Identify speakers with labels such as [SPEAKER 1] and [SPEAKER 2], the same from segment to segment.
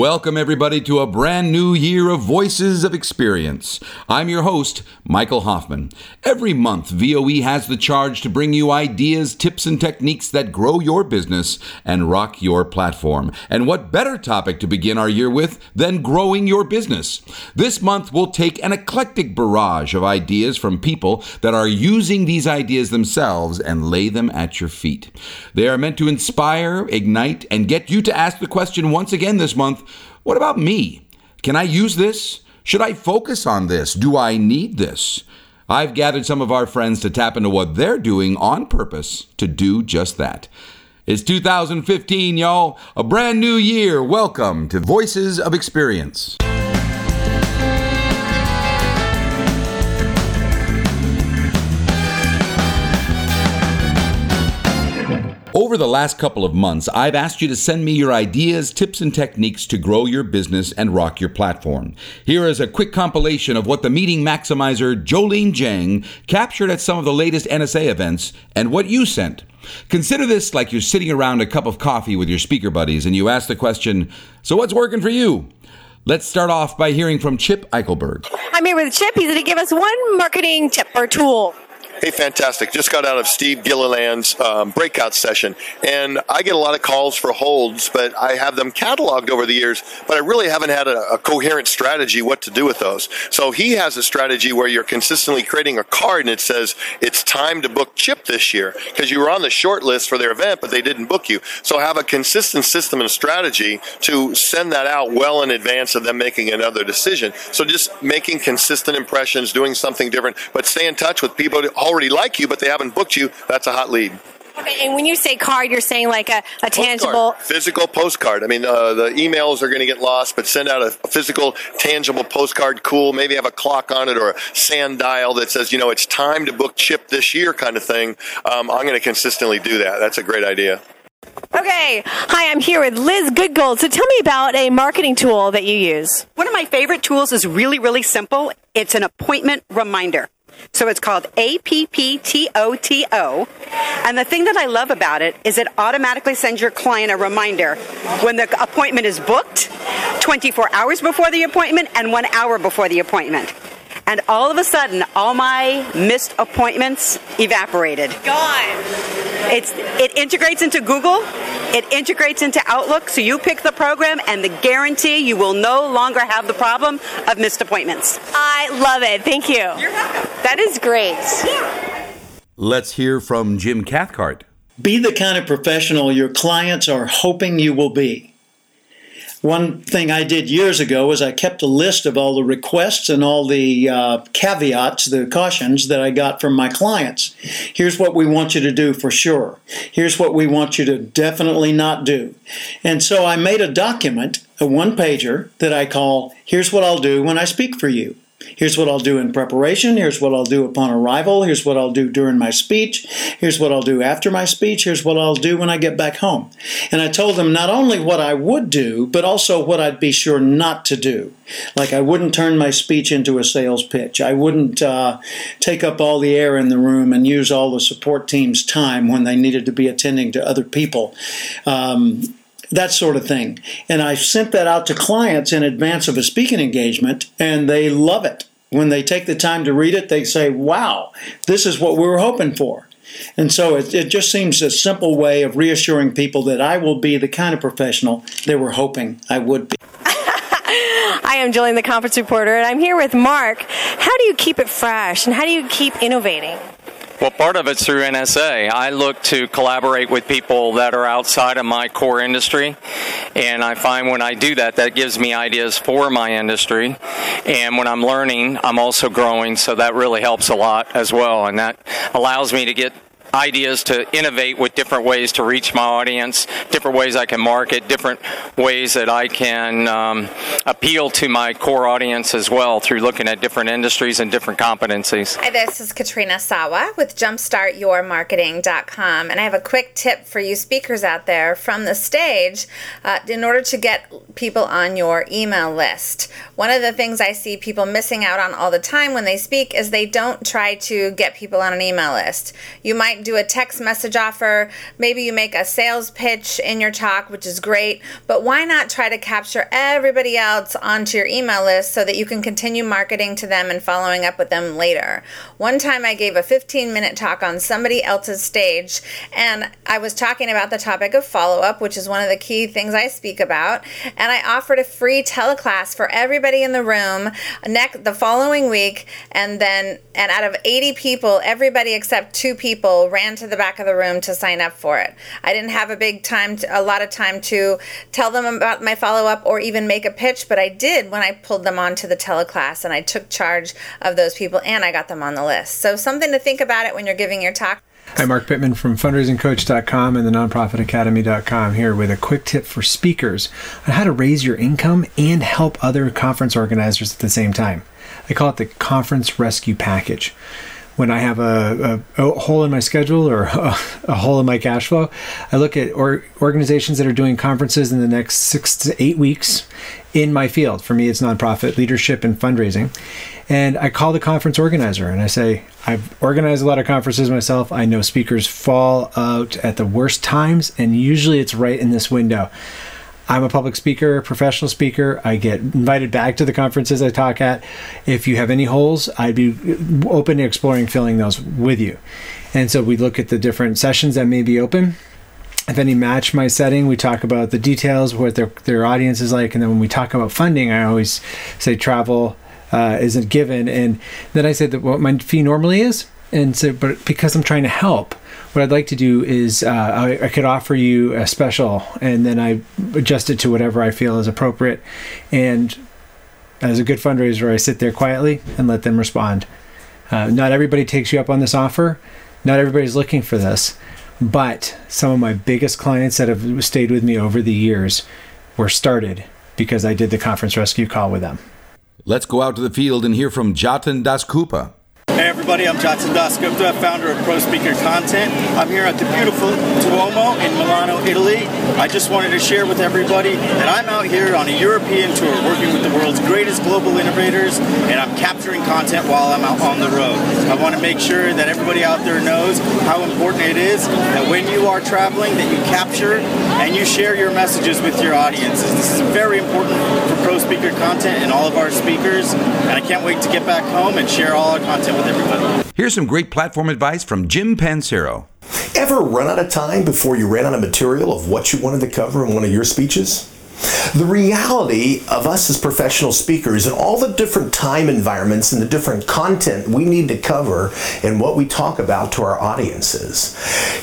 [SPEAKER 1] Welcome, everybody, to a brand new year of Voices of Experience. I'm your host, Michael Hoffman. Every month, VOE has the charge to bring you ideas, tips, and techniques that grow your business and rock your platform. And what better topic to begin our year with than growing your business? This month, we'll take an eclectic barrage of ideas from people that are using these ideas themselves and lay them at your feet. They are meant to inspire, ignite, and get you to ask the question once again this month what about me? Can I use this? Should I focus on this? Do I need this? I've gathered some of our friends to tap into what they're doing on purpose to do just that. It's 2015, y'all, a brand new year. Welcome to Voices of Experience. Over the last couple of months, I've asked you to send me your ideas, tips, and techniques to grow your business and rock your platform. Here is a quick compilation of what the meeting maximizer Jolene Jang captured at some of the latest NSA events and what you sent. Consider this like you're sitting around a cup of coffee with your speaker buddies and you ask the question, So what's working for you? Let's start off by hearing from Chip Eichelberg.
[SPEAKER 2] I'm here with Chip. He's going to give us one marketing tip or tool.
[SPEAKER 3] Hey, fantastic. Just got out of Steve Gilliland's um, breakout session, and I get a lot of calls for holds, but I have them cataloged over the years, but I really haven't had a, a coherent strategy what to do with those. So he has a strategy where you're consistently creating a card and it says, it's time to book Chip this year because you were on the short list for their event, but they didn't book you. So have a consistent system and strategy to send that out well in advance of them making another decision. So just making consistent impressions, doing something different, but stay in touch with people already like you, but they haven't booked you, that's a hot lead.
[SPEAKER 2] Okay, and when you say card, you're saying like a, a tangible,
[SPEAKER 3] postcard. physical postcard. I mean, uh, the emails are going to get lost, but send out a physical, tangible postcard. Cool. Maybe have a clock on it or a sand dial that says, you know, it's time to book Chip this year, kind of thing. Um, I'm going to consistently do that. That's a great idea.
[SPEAKER 2] Okay. Hi, I'm here with Liz Goodgold. So tell me about a marketing tool that you use.
[SPEAKER 4] One of my favorite tools is really, really simple. It's an appointment reminder. So it's called APPTOTO. And the thing that I love about it is it automatically sends your client a reminder when the appointment is booked, 24 hours before the appointment, and one hour before the appointment. And all of a sudden, all my missed appointments evaporated.
[SPEAKER 2] Gone.
[SPEAKER 4] It's, it integrates into Google. It integrates into Outlook. So you pick the program, and the guarantee you will no longer have the problem of missed appointments.
[SPEAKER 2] I love it. Thank you.
[SPEAKER 4] You're welcome.
[SPEAKER 2] That is great.
[SPEAKER 1] Let's hear from Jim Cathcart.
[SPEAKER 5] Be the kind of professional your clients are hoping you will be. One thing I did years ago was I kept a list of all the requests and all the uh, caveats, the cautions that I got from my clients. Here's what we want you to do for sure. Here's what we want you to definitely not do. And so I made a document, a one pager, that I call Here's What I'll Do When I Speak for You. Here's what I'll do in preparation. Here's what I'll do upon arrival. Here's what I'll do during my speech. Here's what I'll do after my speech. Here's what I'll do when I get back home. And I told them not only what I would do, but also what I'd be sure not to do. Like I wouldn't turn my speech into a sales pitch. I wouldn't uh, take up all the air in the room and use all the support team's time when they needed to be attending to other people. Um, that sort of thing. And I sent that out to clients in advance of a speaking engagement, and they love it. When they take the time to read it, they say, wow, this is what we were hoping for. And so it, it just seems a simple way of reassuring people that I will be the kind of professional they were hoping I would be.
[SPEAKER 2] I am Jillian, the conference reporter, and I'm here with Mark. How do you keep it fresh and how do you keep innovating?
[SPEAKER 6] Well, part of it's through NSA. I look to collaborate with people that are outside of my core industry, and I find when I do that, that gives me ideas for my industry. And when I'm learning, I'm also growing, so that really helps a lot as well, and that allows me to get ideas to innovate with different ways to reach my audience, different ways I can market, different ways that I can um, appeal to my core audience as well through looking at different industries and different competencies.
[SPEAKER 7] Hi, this is Katrina Sawa with JumpstartYourMarketing.com, and I have a quick tip for you speakers out there from the stage uh, in order to get people on your email list. One of the things I see people missing out on all the time when they speak is they don't try to get people on an email list. You might do a text message offer. Maybe you make a sales pitch in your talk, which is great. But why not try to capture everybody else onto your email list so that you can continue marketing to them and following up with them later? One time I gave a 15 minute talk on somebody else's stage, and I was talking about the topic of follow up, which is one of the key things I speak about. And I offered a free teleclass for everybody in the room next the following week, and then and out of 80 people, everybody except two people ran to the back of the room to sign up for it. I didn't have a big time, to, a lot of time to tell them about my follow up or even make a pitch, but I did when I pulled them onto the teleclass and I took charge of those people and I got them on the list. So something to think about it when you're giving your talk.
[SPEAKER 8] Hi, Marc Pitman from fundraisingcoach.com and the nonprofitacademy.com here with a quick tip for speakers on how to raise your income and help other conference organizers at the same time. I call it the conference rescue package. When I have a, a, a hole in my schedule or a, a, hole in my cash flow, I look at or, organizations that are doing conferences in the next six to eight weeks in my field. For me, it's nonprofit leadership and fundraising. And I call the conference organizer and I say, I've organized a lot of conferences myself. I know speakers fall out at the worst times, and usually it's right in this window. I'm a public speaker, professional speaker. I get invited back to the conferences I talk at. If you have any holes, I'd be open to exploring filling those with you. And so we look at the different sessions that may be open. If any match my setting, we talk about the details, what their their audience is like, and then when we talk about funding, I always say travel uh, isn't given, and then I say that what my fee normally is, and so but because I'm trying to help, what I'd like to do is uh, I, I, could offer you a special, and then I adjust it to whatever I feel is appropriate. And as a good fundraiser, I sit there quietly and let them respond. Uh, not everybody takes you up on this offer. Not everybody's looking for this, but some of my biggest clients that have stayed with me over the years were started because I did the conference rescue call with them.
[SPEAKER 1] Let's go out to the field and hear from Jatin Das Dasgupta.
[SPEAKER 9] Hey everybody, I'm Jatin Dasgupta, founder of Pro Speaker Content. I'm here at the beautiful Duomo in Milano, Italy. I just wanted to share with everybody that I'm out here on a European tour working with the world's greatest global innovators and I'm capturing content while I'm out on the road. I want to make sure that everybody out there knows how important it is that when you are traveling that you capture and you share your messages with your audiences. This is very important for Pro Speaker Content and all of our speakers and I can't wait to get back home and share all our content with everybody.
[SPEAKER 1] Here's some great platform advice from Jim Pancero.
[SPEAKER 10] Ever run out of time before you ran out of material of what you wanted to cover in one of your speeches? The reality of us as professional speakers and all the different time environments and the different content we need to cover and what we talk about to our audiences.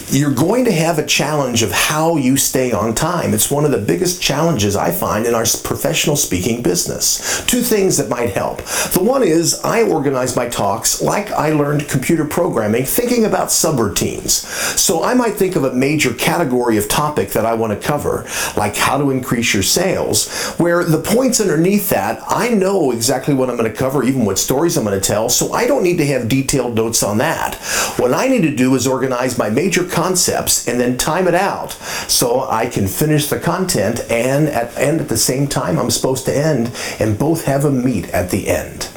[SPEAKER 10] You're going to have a challenge of how you stay on time. It's one of the biggest challenges I find in our professional speaking business. Two things that might help. The one is I organize my talks like I learned computer programming, thinking about subroutines. So I might think of a major category of topic that I want to cover, like how to increase your sales, where the points underneath that, I know exactly what I'm going to cover, even what stories I'm going to tell, so I don't need to have detailed notes on that. What I need to do is organize my major concepts and then time it out so I can finish the content and at, and at the same time I'm supposed to end and both have a meet at the end.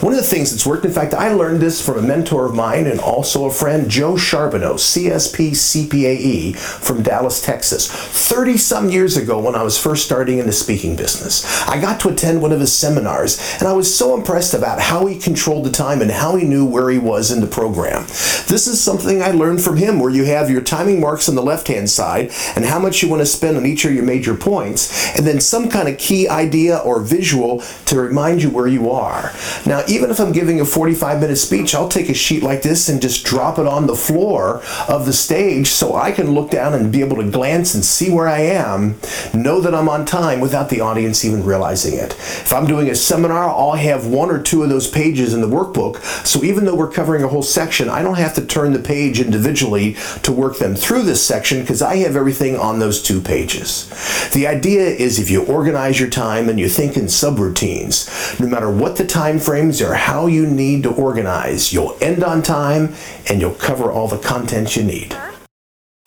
[SPEAKER 10] One of the things that's worked, in fact, I learned this from a mentor of mine and also a friend, Joe Charbonneau, CSP CPAE from Dallas, Texas. 30 some years ago when I was first starting in the speaking business, I got to attend one of his seminars and I was so impressed about how he controlled the time and how he knew where he was in the program. This is something I learned from him where you have your timing marks on the left hand side and how much you want to spend on each of your major points, and then some kind of key idea or visual to remind you where you are. Now, even if I'm giving a 45 minute speech, I'll take a sheet like this and just drop it on the floor of the stage so I can look down and be able to glance and see where I am, know that I'm on time without the audience even realizing it. If I'm doing a seminar, I'll have one or two of those pages in the workbook, so even though we're covering a whole section, I don't have to turn the page individually to work them through this section because I have everything on those two pages. The idea is if you organize your time and you think in subroutines, no matter what the time frames are how you need to organize. You'll end on time and you'll cover all the content you need.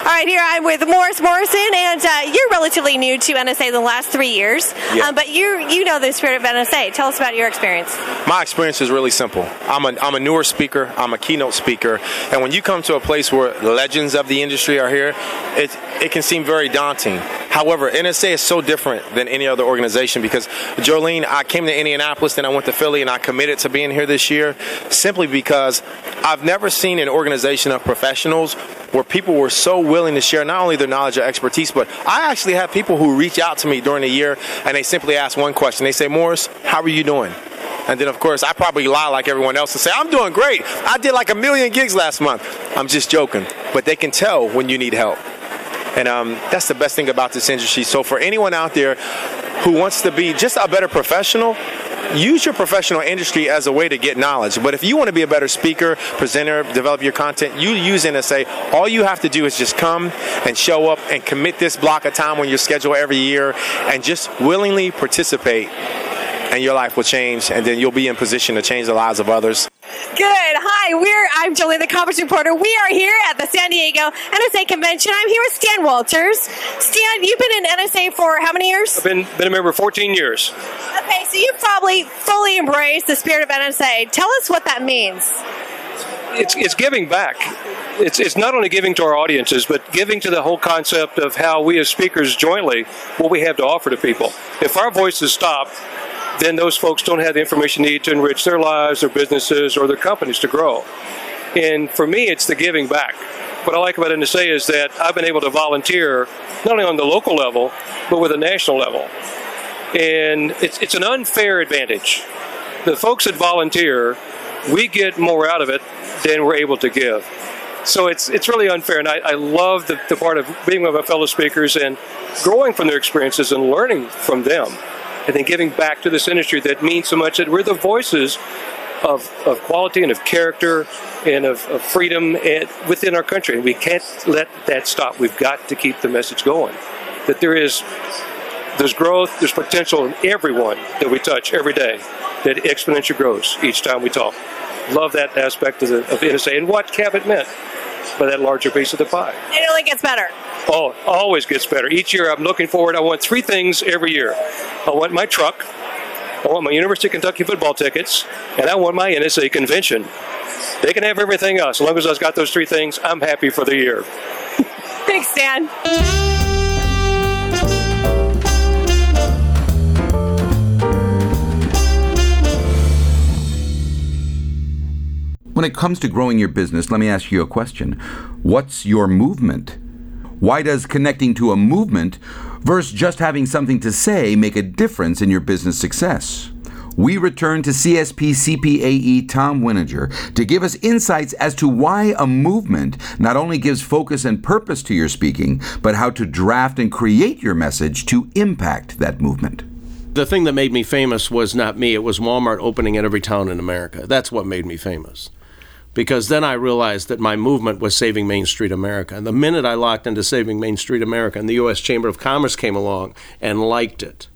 [SPEAKER 2] All right, here I'm with Morris Morrison, and uh, you're relatively new to NSA the last three years,
[SPEAKER 11] Yeah.
[SPEAKER 2] um, but you you know the spirit of NSA. Tell us about your experience.
[SPEAKER 11] My experience is really simple. I'm a, I'm a newer speaker, I'm a keynote speaker, and when you come to a place where legends of the industry are here, it, it can seem very daunting. However, NSA is so different than any other organization because, Jolene, I came to Indianapolis, then I went to Philly, and I committed to being here this year simply because I've never seen an organization of professionals where people were so willing to share not only their knowledge or expertise, but I actually have people who reach out to me during the year and they simply ask one question. They say, Morris, how are you doing? And then, of course, I probably lie like everyone else and say, I'm doing great. I did like a million gigs last month. I'm just joking. But they can tell when you need help. And um, that's the best thing about this industry. So, for anyone out there who wants to be just a better professional, use your professional industry as a way to get knowledge. But if you want to be a better speaker, presenter, develop your content, you use NSA. All you have to do is just come and show up and commit this block of time on your schedule every year and just willingly participate. And your life will change, and then you'll be in position to change the lives of others.
[SPEAKER 2] Good. Hi, we're I'm Jolene, the conference reporter. We are here at the San Diego NSA convention. I'm here with Stan Walters. Stan, you've been in NSA for how many years?
[SPEAKER 12] I've been been a member 14 years.
[SPEAKER 2] So you probably fully embrace the spirit of NSA. Tell us what that means.
[SPEAKER 12] It's it's giving back. It's it's not only giving to our audiences, but giving to the whole concept of how we as speakers jointly what we have to offer to people. If our voices stop, then those folks don't have the information they need to enrich their lives, their businesses, or their companies to grow. And for me, it's the giving back. What I like about NSA is that I've been able to volunteer not only on the local level, but with a national level. And it's, it's an unfair advantage. The folks that volunteer, we get more out of it than we're able to give. So it's it's really unfair, and I, I love the, the part of being with my fellow speakers and growing from their experiences and learning from them, and then giving back to this industry that means so much that we're the voices of, of quality and of character and of, of freedom and within our country. And we can't let that stop. We've got to keep the message going. That there is there's growth, there's potential in everyone that we touch every day. That exponential grows each time we talk. Love that aspect of the of NSA and what Cavett meant by that larger piece of the pie.
[SPEAKER 2] It only gets better.
[SPEAKER 12] Oh, it always gets better. Each year I'm looking forward. I want three things every year. I want my truck, I want my University of Kentucky football tickets, and I want my NSA convention. They can have everything else. As long as I've got those three things, I'm happy for the year.
[SPEAKER 2] Thanks, Stan.
[SPEAKER 1] When it comes to growing your business, let me ask you a question. What's your movement? Why does connecting to a movement versus just having something to say make a difference in your business success? We return to CSP CPAE Tom Winninger to give us insights as to why a movement not only gives focus and purpose to your speaking, but how to draft and create your message to impact that movement.
[SPEAKER 13] The thing that made me famous was not me, it was Walmart opening in every town in America. That's what made me famous. Because then I realized that my movement was Saving Main Street America. And the minute I locked into Saving Main Street America and the U.S. Chamber of Commerce came along and liked it,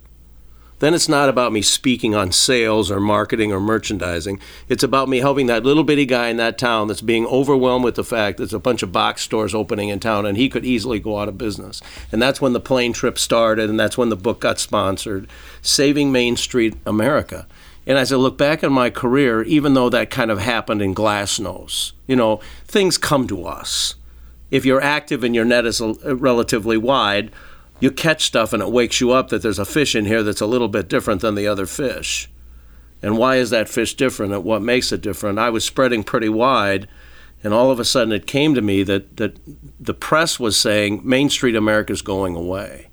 [SPEAKER 13] then it's not about me speaking on sales or marketing or merchandising. It's about me helping that little bitty guy in that town that's being overwhelmed with the fact there's a bunch of box stores opening in town and he could easily go out of business. And that's when the plane trip started and that's when the book got sponsored Saving Main Street America. And as I look back on my career, even though that kind of happened in Glassnose, you know, things come to us. If you're active and your net is uh, relatively wide, you catch stuff and it wakes you up that there's a fish in here that's a little bit different than the other fish. And why is that fish different and what makes it different? I was spreading pretty wide, and all of a sudden it came to me that, that the press was saying Main Street America is going away.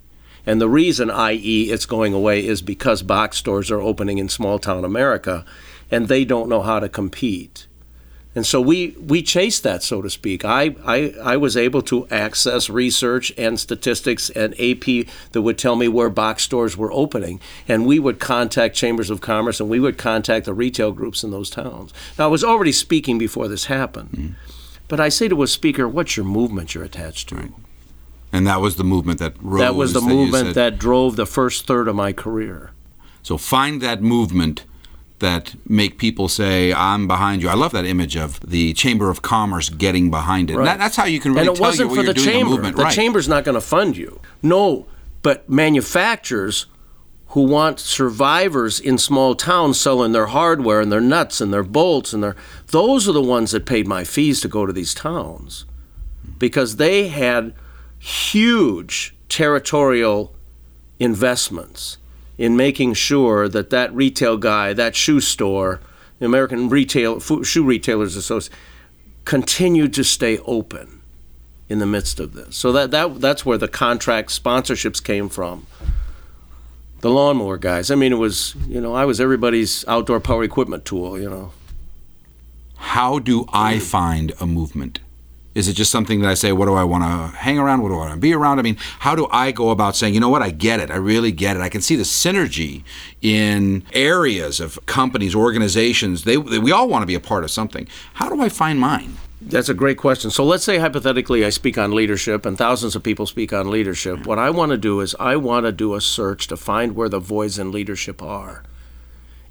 [SPEAKER 13] And the reason, i.e., it's going away, is because box stores are opening in small town America and they don't know how to compete. And so we, we chased that, so to speak. I, I, I was able to access research and statistics and AP that would tell me where box stores were opening. And we would contact chambers of commerce and we would contact the retail groups in those towns. Now, I was already speaking before this happened. Mm-hmm. But I say to a speaker, what's your movement you're attached to?
[SPEAKER 1] And that was the movement that rose.
[SPEAKER 13] that was the
[SPEAKER 1] you
[SPEAKER 13] movement
[SPEAKER 1] said-
[SPEAKER 13] that drove the first third of my career.
[SPEAKER 1] So find that movement that make people say, "I'm behind you." I love that image of the Chamber of Commerce getting behind it.
[SPEAKER 13] Right.
[SPEAKER 1] That, that's how you can really
[SPEAKER 13] and it wasn't for the chamber.
[SPEAKER 1] movement.
[SPEAKER 13] the
[SPEAKER 1] right.
[SPEAKER 13] chamber's not going to fund you. No, but manufacturers who want survivors in small towns selling their hardware and their nuts and their bolts and their those are the ones that paid my fees to go to these towns because they had huge territorial investments in making sure that that retail guy, that shoe store, the American Retail Shoe Retailers Association, continued to stay open in the midst of this. So that, that that's where the contract sponsorships came from. The lawnmower guys. I mean, it was you know I was everybody's outdoor power equipment tool. You know.
[SPEAKER 1] How do I find a movement? Is it just something that I say, what do I want to hang around? What do I want to be around? I mean, how do I go about saying, you know what, I get it. I really get it. I can see the synergy in areas of companies, organizations. They, they we all want to be a part of something. How do I find mine?
[SPEAKER 13] That's a great question. So let's say hypothetically I speak on leadership and thousands of people speak on leadership. What I want to do is I want to do a search to find where the voids in leadership are.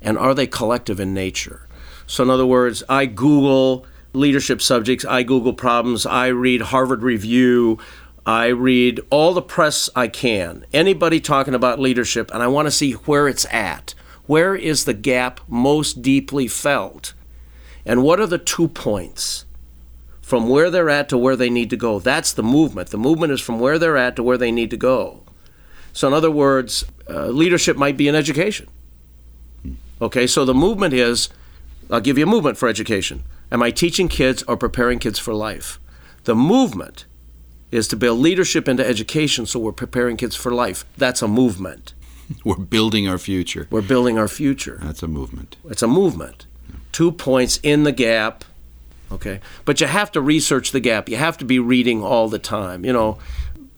[SPEAKER 13] And are they collective in nature? So in other words, I Google leadership subjects, I Google problems, I read Harvard Review, I read all the press I can. Anybody talking about leadership and I want to see where it's at. Where is the gap most deeply felt? And what are the two points? from where they're at to where they need to go. That's the movement. The movement is from where they're at to where they need to go. So, in other words, uh, leadership might be in education. Okay, so the movement is I'll give you a movement for education. Am I teaching kids or preparing kids for life? The movement is to build leadership into education so we're preparing kids for life. That's a movement.
[SPEAKER 1] We're building our future.
[SPEAKER 13] We're building our future.
[SPEAKER 1] That's a movement.
[SPEAKER 13] It's a movement. Two points in the gap. Okay. But you have to research the gap. You have to be reading all the time. You know,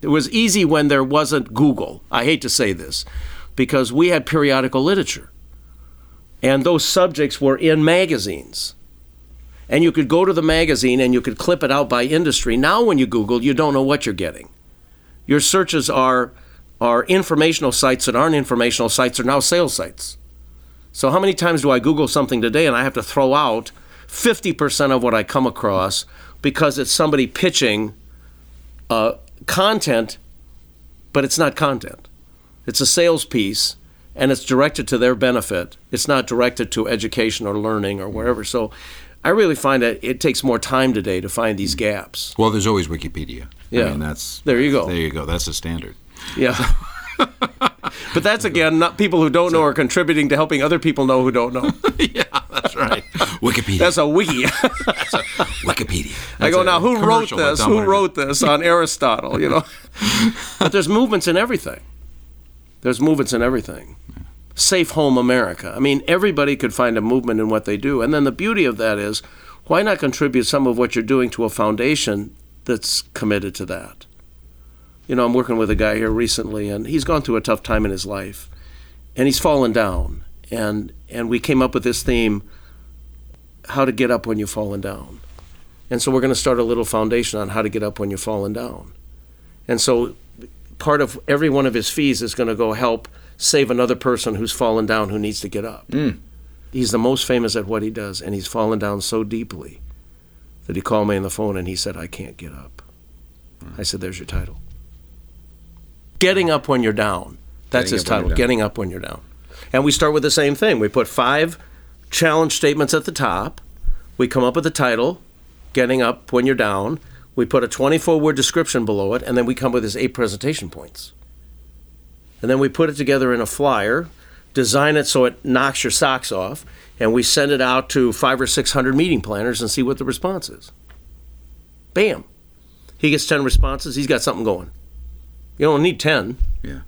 [SPEAKER 13] it was easy when there wasn't Google. I hate to say this because we had periodical literature. And those subjects were in magazines. And you could go to the magazine and you could clip it out by industry. Now, when you Google, you don't know what you're getting. Your searches are, are informational sites that aren't informational sites, are now sales sites. So, how many times do I Google something today and I have to throw out 50% of what I come across because it's somebody pitching uh, content, but it's not content? It's a sales piece and it's directed to their benefit. It's not directed to education or learning or wherever. So, I really find that it takes more time today to find these gaps.
[SPEAKER 1] Well, there's always Wikipedia.
[SPEAKER 13] Yeah.
[SPEAKER 1] I mean, that's
[SPEAKER 13] There you go.
[SPEAKER 1] There you go. That's the standard.
[SPEAKER 13] Yeah. but that's again not people who don't know are contributing to helping other people know who don't know.
[SPEAKER 1] Yeah, that's right. Wikipedia.
[SPEAKER 13] That's a wiki.
[SPEAKER 1] Wikipedia.
[SPEAKER 13] I go now. Who wrote this? Who wrote this on Aristotle? You know. but there's movements in everything. There's movements in everything. Safe Home America. I mean, everybody could find a movement in what they do. And then the beauty of that is, why not contribute some of what you're doing to a foundation that's committed to that? You know, I'm working with a guy here recently, and he's gone through a tough time in his life, and he's fallen down. And and we came up with this theme: how to get up when you've fallen down. And so we're going to start a little foundation on how to get up when you've fallen down. And so part of every one of his fees is going to go help save another person who's fallen down who needs to get up.
[SPEAKER 1] Mm.
[SPEAKER 13] He's the most famous at what he does, and he's fallen down so deeply that he called me on the phone and he said, I can't get up. I said, There's your title. Getting up when you're down. That's
[SPEAKER 1] Getting
[SPEAKER 13] his title. Getting up when you're down. And we start with the same thing. We put five challenge statements at the top. We come up with the title, Getting Up When You're Down. We put a 24 word description below it, and then we come with his eight presentation points. And then we put it together in a flyer, design it so it knocks your socks off, and we send it out to five or 600 meeting planners and see what the response is. Bam. He gets 10 responses, he's got something going. You don't need 10.
[SPEAKER 1] Yeah.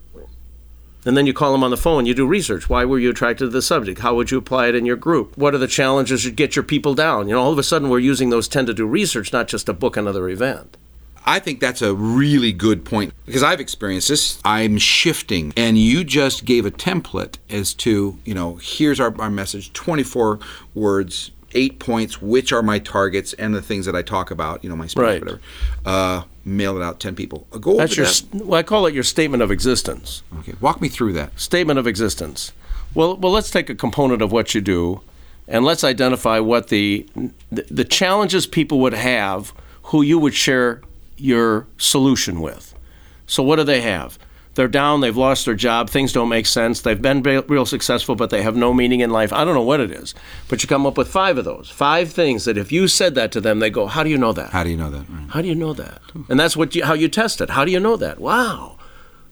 [SPEAKER 13] And then you call them on the phone, you do research. Why were you attracted to the subject? How would you apply it in your group? What are the challenges to get your people down? You know, all of a sudden we're using those 10 to do research, not just to book another event.
[SPEAKER 1] I think that's a really good point because I've experienced this. I'm shifting, and you just gave a template as to, you know, here's our, our message 24 words, eight points, which are my targets and the things that I talk about, you know, my speech,
[SPEAKER 13] Right.
[SPEAKER 1] whatever. Uh, mail it out 10 people. Go over
[SPEAKER 13] That's your,
[SPEAKER 1] that.
[SPEAKER 13] well, I call it your statement of existence.
[SPEAKER 1] Okay, walk me through that.
[SPEAKER 13] Statement of existence. Well, well, let's take a component of what you do, and let's identify what the the, the challenges people would have who you would share your solution with. So, what do they have? They're down, they've lost their job, things don't make sense, they've been real successful, but they have no meaning in life. I don't know what it is, but you come up with five of those. Five things that if you said that to them, they go, How do you know that?
[SPEAKER 1] How do you know that? Right.
[SPEAKER 13] How do you know that? And that's what you, how you test it. How do you know that? Wow,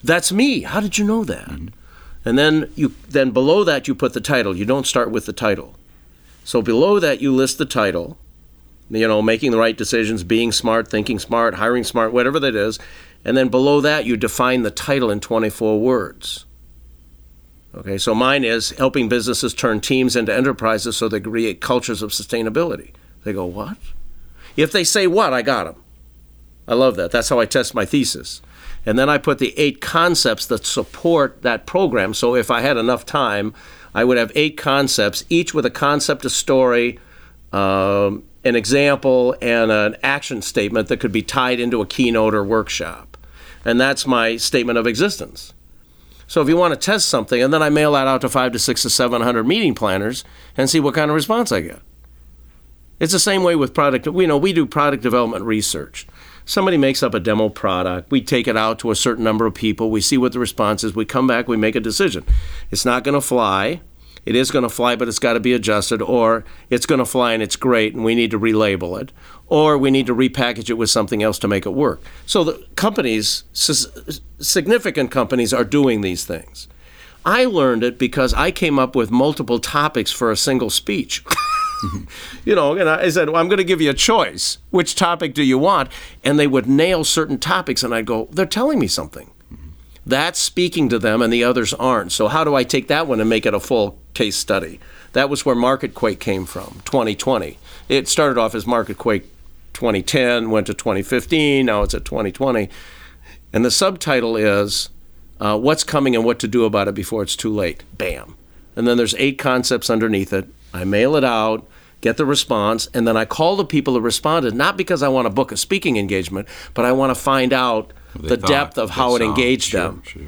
[SPEAKER 13] that's me. How did you know that? Mm-hmm. And then you then below that you put the title. You don't start with the title. So below that you list the title. You know, making the right decisions, being smart, thinking smart, hiring smart, whatever that is. And then below that you define the title in 24 words. Okay, so mine is helping businesses turn teams into enterprises so they create cultures of sustainability. They go, what? If they say what, I got them. I love that. That's how I test my thesis. And then I put the eight concepts that support that program. So if I had enough time, I would have eight concepts, each with a concept, a story, um, an example, and an action statement that could be tied into a keynote or workshop. And that's my statement of existence. So if you want to test something, and then I mail that out to five to six to seven hundred meeting planners and see what kind of response I get. It's the same way with product. We know we do product development research. Somebody makes up a demo product. We take it out to a certain number of people. We see what the response is. We come back. We make a decision. It's not going to fly. It is going to fly, but it's got to be adjusted. Or it's going to fly and it's great, and we need to relabel it. Or we need to repackage it with something else to make it work. So the companies, significant companies, are doing these things. I learned it because I came up with multiple topics for a single speech. you know, and I said, well, I'm going to give you a choice. Which topic do you want? And they would nail certain topics, and I'd go, they're telling me something. That's speaking to them, and the others aren't. So, how do I take that one and make it a full case study? That was where MarketQuake came from, 2020. It started off as MarketQuake 2010, went to 2015, now it's at 2020. And the subtitle is uh, What's Coming and What to Do About It Before It's Too Late. Bam. And then there's eight concepts underneath it. I mail it out, get the response, and then I call the people that responded, not because I want to book a speaking engagement, but I want to find out the
[SPEAKER 1] thought,
[SPEAKER 13] depth of how it engaged
[SPEAKER 1] Sure,
[SPEAKER 13] them.
[SPEAKER 1] sure.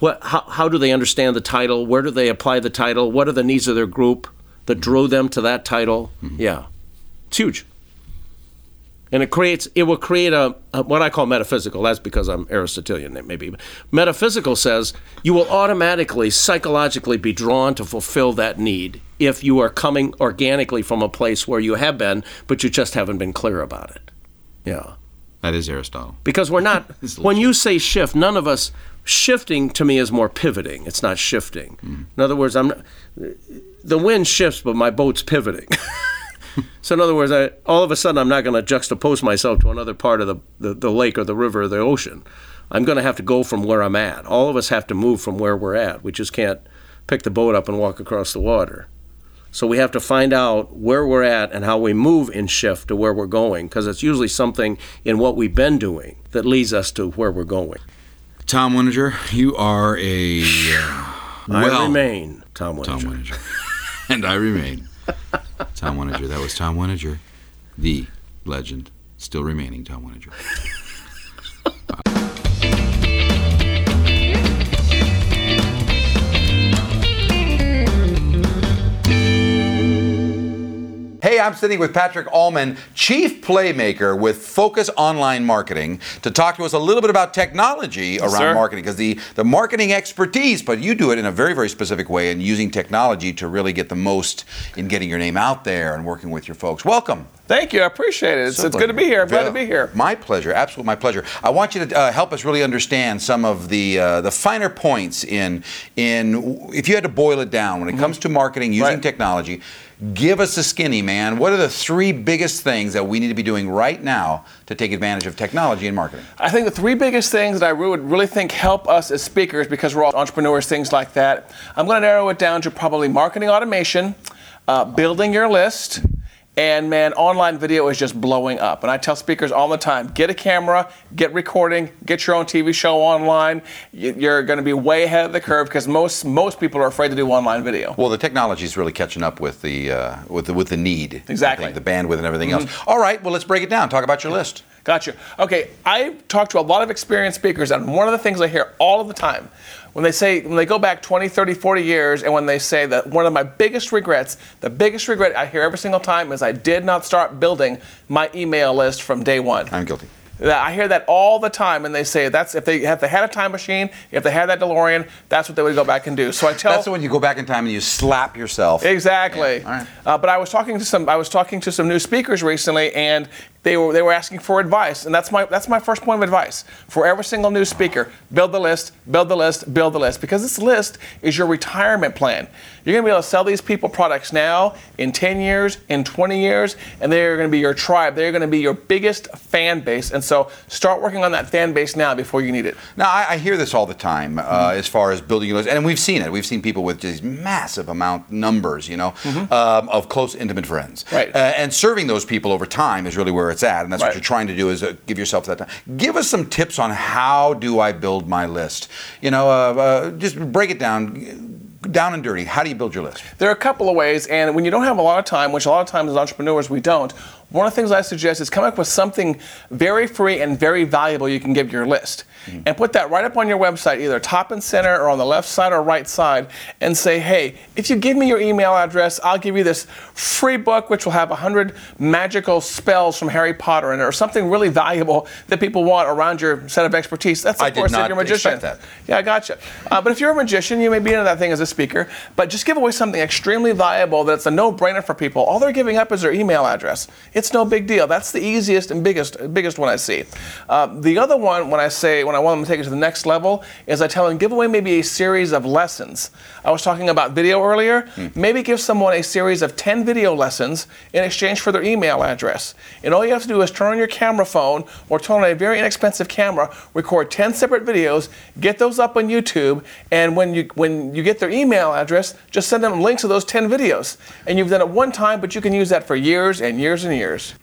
[SPEAKER 13] What, how, how do they understand the title? Where do they apply the title? What are the needs of their group that drew them to that title? Yeah, it's huge. And it creates, it will create a, a what I call metaphysical. That's because I'm Aristotelian, maybe. Metaphysical says you will automatically, psychologically be drawn to fulfill that need if you are coming organically from a place where you have been, but you just haven't been clear about it. Yeah
[SPEAKER 1] That is Aristotle.
[SPEAKER 13] because we're not when you say shift none of us shifting to me is more pivoting. It's not shifting. Mm. In other words i'm not, the wind shifts but my boat's pivoting. So in other words I, all of a sudden i'm not going to juxtapose myself to another part of the, the, the lake or the river or the ocean. I'm going to have to go from where i'm at. All of us have to move from where we're at. We just can't pick the boat up and walk across the water so we have to find out where we're at and how we move in shift to where we're going, because it's usually something in what we've been doing that leads us to where we're going.
[SPEAKER 1] Tom Winninger, you are a uh,
[SPEAKER 13] I remain Tom Winninger.
[SPEAKER 1] Tom Winninger, and I remain Tom Winninger. That was Tom Winninger, the legend, still remaining Tom Winninger. Hey, I'm sitting with Patrick Allman, Chief Playmaker with Focus Online Marketing, to talk to us a little bit about technology around
[SPEAKER 14] sir.
[SPEAKER 1] marketing. Because the, the marketing expertise, but you do it in a very, very specific way and using technology to really get the most in getting your name out there and working with your folks. Welcome.
[SPEAKER 14] Thank you. I appreciate it. It's, it's good to be here. I'm glad to be here.
[SPEAKER 1] My pleasure. Absolutely my pleasure. I want you to uh, help us really understand some of the uh, the finer points in in if you had to boil it down when it comes to marketing using
[SPEAKER 14] Mm-hmm. Right.
[SPEAKER 1] technology. Give us a skinny man. What are the three biggest things that we need to be doing right now to take advantage of technology and marketing?
[SPEAKER 14] I think the three biggest things that I would really think help us as speakers, because we're all entrepreneurs, things like that. I'm going to narrow it down to probably marketing automation, uh, building your list, and man, online video is just blowing up. And I tell speakers all the time: get a camera, get recording, get your own TV show online. You- You're going to be way ahead of the curve because most most people are afraid to do online video.
[SPEAKER 1] Well, the technology is really catching up with the uh, with the with the need.
[SPEAKER 14] Exactly.
[SPEAKER 1] Think, the bandwidth and everything
[SPEAKER 14] Mhm.
[SPEAKER 1] else. All right. Well, let's break it down. Talk about your list.
[SPEAKER 14] Gotcha. Okay, I talk to a lot of experienced speakers, and one of the things I hear all of the time when they say, when they go back 20, 30, 40 years, and when they say that one of my biggest regrets, the biggest regret I hear every single time is I did not start building my email list from day one.
[SPEAKER 1] I'm guilty.
[SPEAKER 14] I hear that all the time, and they say that's if they if they had a time machine, if they had that DeLorean, that's what they would go back and do. So I tell
[SPEAKER 1] That's when you go back in time and you slap yourself.
[SPEAKER 14] Exactly.
[SPEAKER 1] Yeah, all right.
[SPEAKER 14] Uh, but I was talking to some I was talking to some new speakers recently, and they were they were asking for advice, and that's my that's my first point of advice for every single new speaker: build the list, build the list, build the list, because this list is your retirement plan. You're going to be able to sell these people products now, in 10 years, in 20 years, and they're going to be your tribe. They're going to be your biggest fan base, and so start working on that fan base now before you need it.
[SPEAKER 1] Now, I, I hear this all the time uh, as far as building a list, and we've seen it. We've seen people with these massive amount numbers, you know, um, of close, intimate friends.
[SPEAKER 14] Right.
[SPEAKER 1] Uh, and serving those people over time is really where it's at, and that's
[SPEAKER 14] Right.
[SPEAKER 1] what you're trying to do is uh, give yourself that time. Give us some tips on how do I build my list. You know, uh, uh, just break it down, down and dirty. How do you build your list?
[SPEAKER 14] There are a couple of ways, and when you don't have a lot of time, which a lot of times as entrepreneurs we don't, one of the things I suggest is come up with something very free and very valuable you can give your list. And put that right up on your website, either top and center or on the left side or right side, and say, hey, if you give me your email address, I'll give you this free book which will have 100 magical spells from Harry Potter in it, or something really valuable that people want around your set of expertise. That's, of
[SPEAKER 1] I
[SPEAKER 14] course, if you're a magician.
[SPEAKER 1] that.
[SPEAKER 14] Yeah, I gotcha. Uh, but if you're a magician, you may be into that thing as a speaker, but just give away something extremely valuable that's a no-brainer for people. All they're giving up is their email address. It's no big deal. That's the easiest and biggest biggest one I see. Uh, the other one, when I say when I want them to take it to the next level, is I tell them give away maybe a series of lessons. I was talking about video earlier. Hmm. Maybe give someone a series of 10 video lessons in exchange for their email address. And all you have to do is turn on your camera phone or turn on a very inexpensive camera, record 10 separate videos, get those up on YouTube, and when you when you get their email address, just send them links to those 10 videos. And you've done it one time, but you can use that for years and years and years.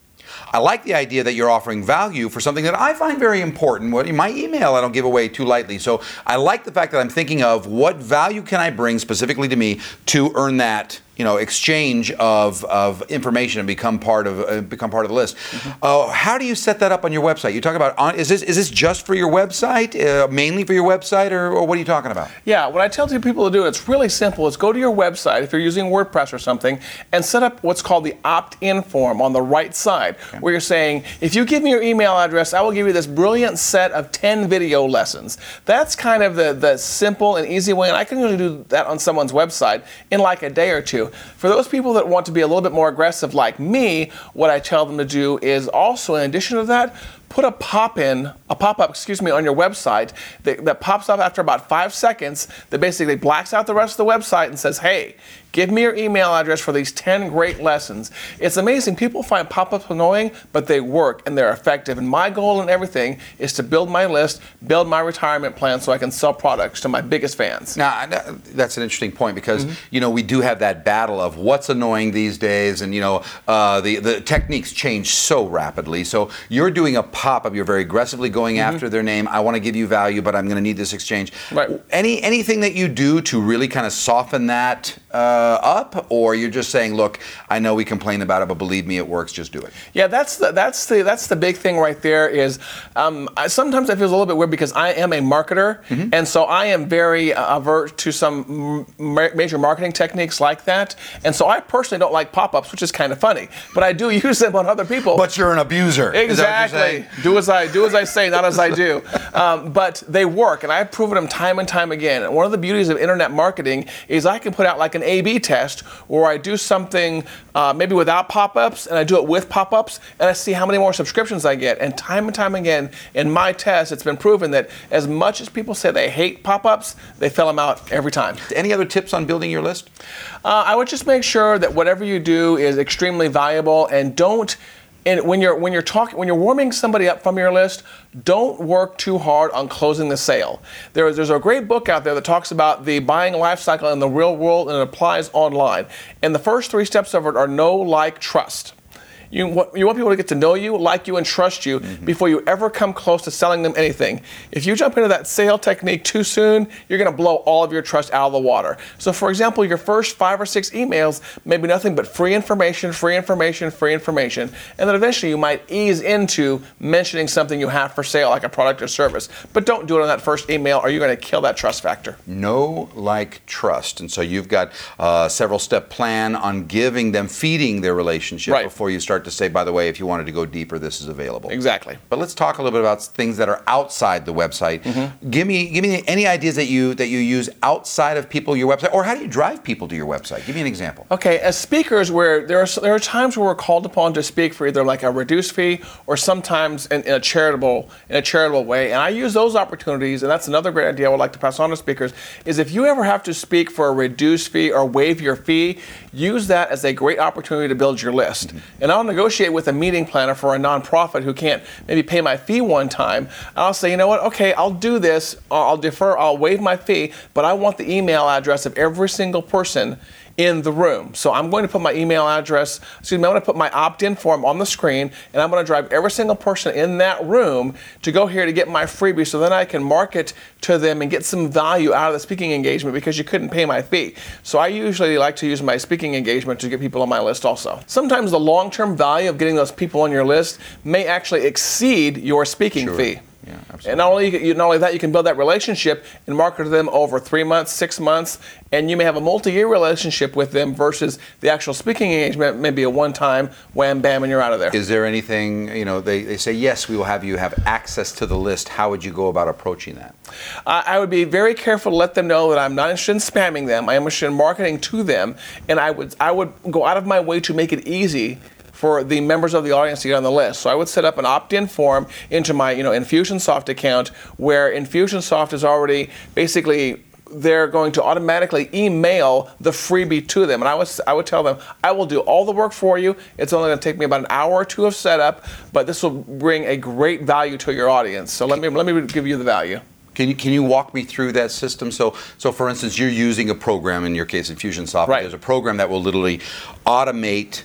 [SPEAKER 1] I like the idea that you're offering value for something that I find very important. What in my email I don't give away too lightly. So I like the fact that I'm thinking of what value can I bring specifically to me to earn that you know exchange of, of information and become part of uh, become part of the list. Uh, how do you set that up on your website? You talk about on, is this is this just for your website, uh, mainly for your website, or, or what are you talking about?
[SPEAKER 14] Yeah, what I tell people to do, it's really simple. Is go to your website if you're using WordPress or something, and set up what's called the opt-in form on the right side, where you're saying, if you give me your email address, I will give you this brilliant set of 10 video lessons. That's kind of the, the simple and easy way, and I can usually do that on someone's website in like a day or two. For those people that want to be a little bit more aggressive like me, what I tell them to do is also, in addition to that, put a pop in, a pop up, excuse me, on your website that, that pops up after about five seconds that basically blacks out the rest of the website and says, hey, give me your email address for these 10 great lessons. It's amazing. People find pop ups annoying, but they work and they're effective. And my goal in everything is to build my list, build my retirement plan so I can sell products to my biggest fans.
[SPEAKER 1] Now that's an interesting point because
[SPEAKER 14] Mm-hmm.
[SPEAKER 1] you know we do have that battle of what's annoying these days, and you know uh, the the techniques change so rapidly. So you're doing a pop up. You're very aggressively going
[SPEAKER 14] Mm-hmm.
[SPEAKER 1] after their name. I want to give you value, but I'm going to need this exchange.
[SPEAKER 14] Right.
[SPEAKER 1] Any anything that you do to really kind of soften that uh, up, or you're just saying, look, I know we complain about it, but believe me, it works. Just do it.
[SPEAKER 14] Yeah, that's the that's the that's the big thing right there. Is um, I, sometimes I feel a little bit weird because I am a marketer, and so I am very uh, avert to some ma- major marketing techniques like that. And so I personally don't like pop-ups, which is kind of funny, but I do use them on other people.
[SPEAKER 1] But you're an abuser. Is that what you're
[SPEAKER 14] Exactly. Do as I do as I say, not as I do. Um, but they work, and I've proven them time and time again. And one of the beauties of internet marketing is I can put out like an A/B test where I do something uh, maybe without pop-ups, and I do it with pop-ups, and I see how many more subscriptions I get. And time and time again, in my tests, it's been proven that as much as people say they hate pop-ups, they fill them out every time.
[SPEAKER 1] Any other tips on building your list?
[SPEAKER 14] Uh, I would just make sure that whatever you do is extremely valuable, and don't. And when you're when you're talking when you're warming somebody up from your list, don't work too hard on closing the sale. There is there's a great book out there that talks about the buying life cycle in the real world and it applies online. And the first three steps of it are know, like, trust. You want, you want people to get to know you, like you, and trust you
[SPEAKER 1] Mm-hmm.
[SPEAKER 14] before you ever come close to selling them anything. If you jump into that sale technique too soon, you're going to blow all of your trust out of the water. So, for example, your first five or six emails may be nothing but free information, free information, free information, and then eventually you might ease into mentioning something you have for sale, like a product or service. But don't do it on that first email, or you're going to kill that trust factor.
[SPEAKER 1] Know, like, trust. And so you've got a several step plan on giving them, feeding their relationship
[SPEAKER 14] Right.
[SPEAKER 1] before you start to say, by the way, if you wanted to go deeper, this is available.
[SPEAKER 14] Exactly.
[SPEAKER 1] But let's talk a little bit about things that are outside the website.
[SPEAKER 14] Mm-hmm.
[SPEAKER 1] Give me give me any ideas that you that you use outside of people your website, or how do you drive people to your website? Give me an example.
[SPEAKER 14] Okay, as speakers, where there are there are times where we're called upon to speak for either like a reduced fee or sometimes in, in a charitable in a charitable way, and I use those opportunities. And that's another great idea I would like to pass on to speakers is if you ever have to speak for a reduced fee or waive your fee, use that as a great opportunity to build your list. Mm-hmm. And I'll negotiate with a meeting planner for a nonprofit who can't maybe pay my fee one time. I'll say, you know what? Okay, I'll do this. I'll defer. I'll waive my fee, but I want the email address of every single person in the room. So I'm going to put my email address, excuse me, I'm going to put my opt-in form on the screen and I'm going to drive every single person in that room to go here to get my freebie so then I can market to them and get some value out of the speaking engagement because you couldn't pay my fee. So I usually like to use my speaking engagement to get people on my list also. Sometimes the long-term value of getting those people on your list may actually exceed your speaking fee.
[SPEAKER 1] Yeah,
[SPEAKER 14] And not only you, not only that, you can build that relationship and market to them over three months, six months, and you may have a multi-year relationship with them versus the actual speaking engagement, maybe a one-time wham bam and you're out of there.
[SPEAKER 1] Is there anything, you know, they, they say, yes, we will have you have access to the list. How would you go about approaching that?
[SPEAKER 14] I I would be very careful to let them know that I'm not interested in spamming them. I am interested in marketing to them, and I would I would go out of my way to make it easy for the members of the audience to get on the list. So I would set up an opt-in form into my you know Infusionsoft account where Infusionsoft is already basically they're going to automatically email the freebie to them. And I would, I would tell them, I will do all the work for you. It's only going to take me about an hour or two of setup, but this will bring a great value to your audience. So let me, let me give you the value.
[SPEAKER 1] Can you, can you walk me through that system? So, so for instance, you're using a program, in your case, Infusionsoft.
[SPEAKER 14] Right.
[SPEAKER 1] There's a program that will literally automate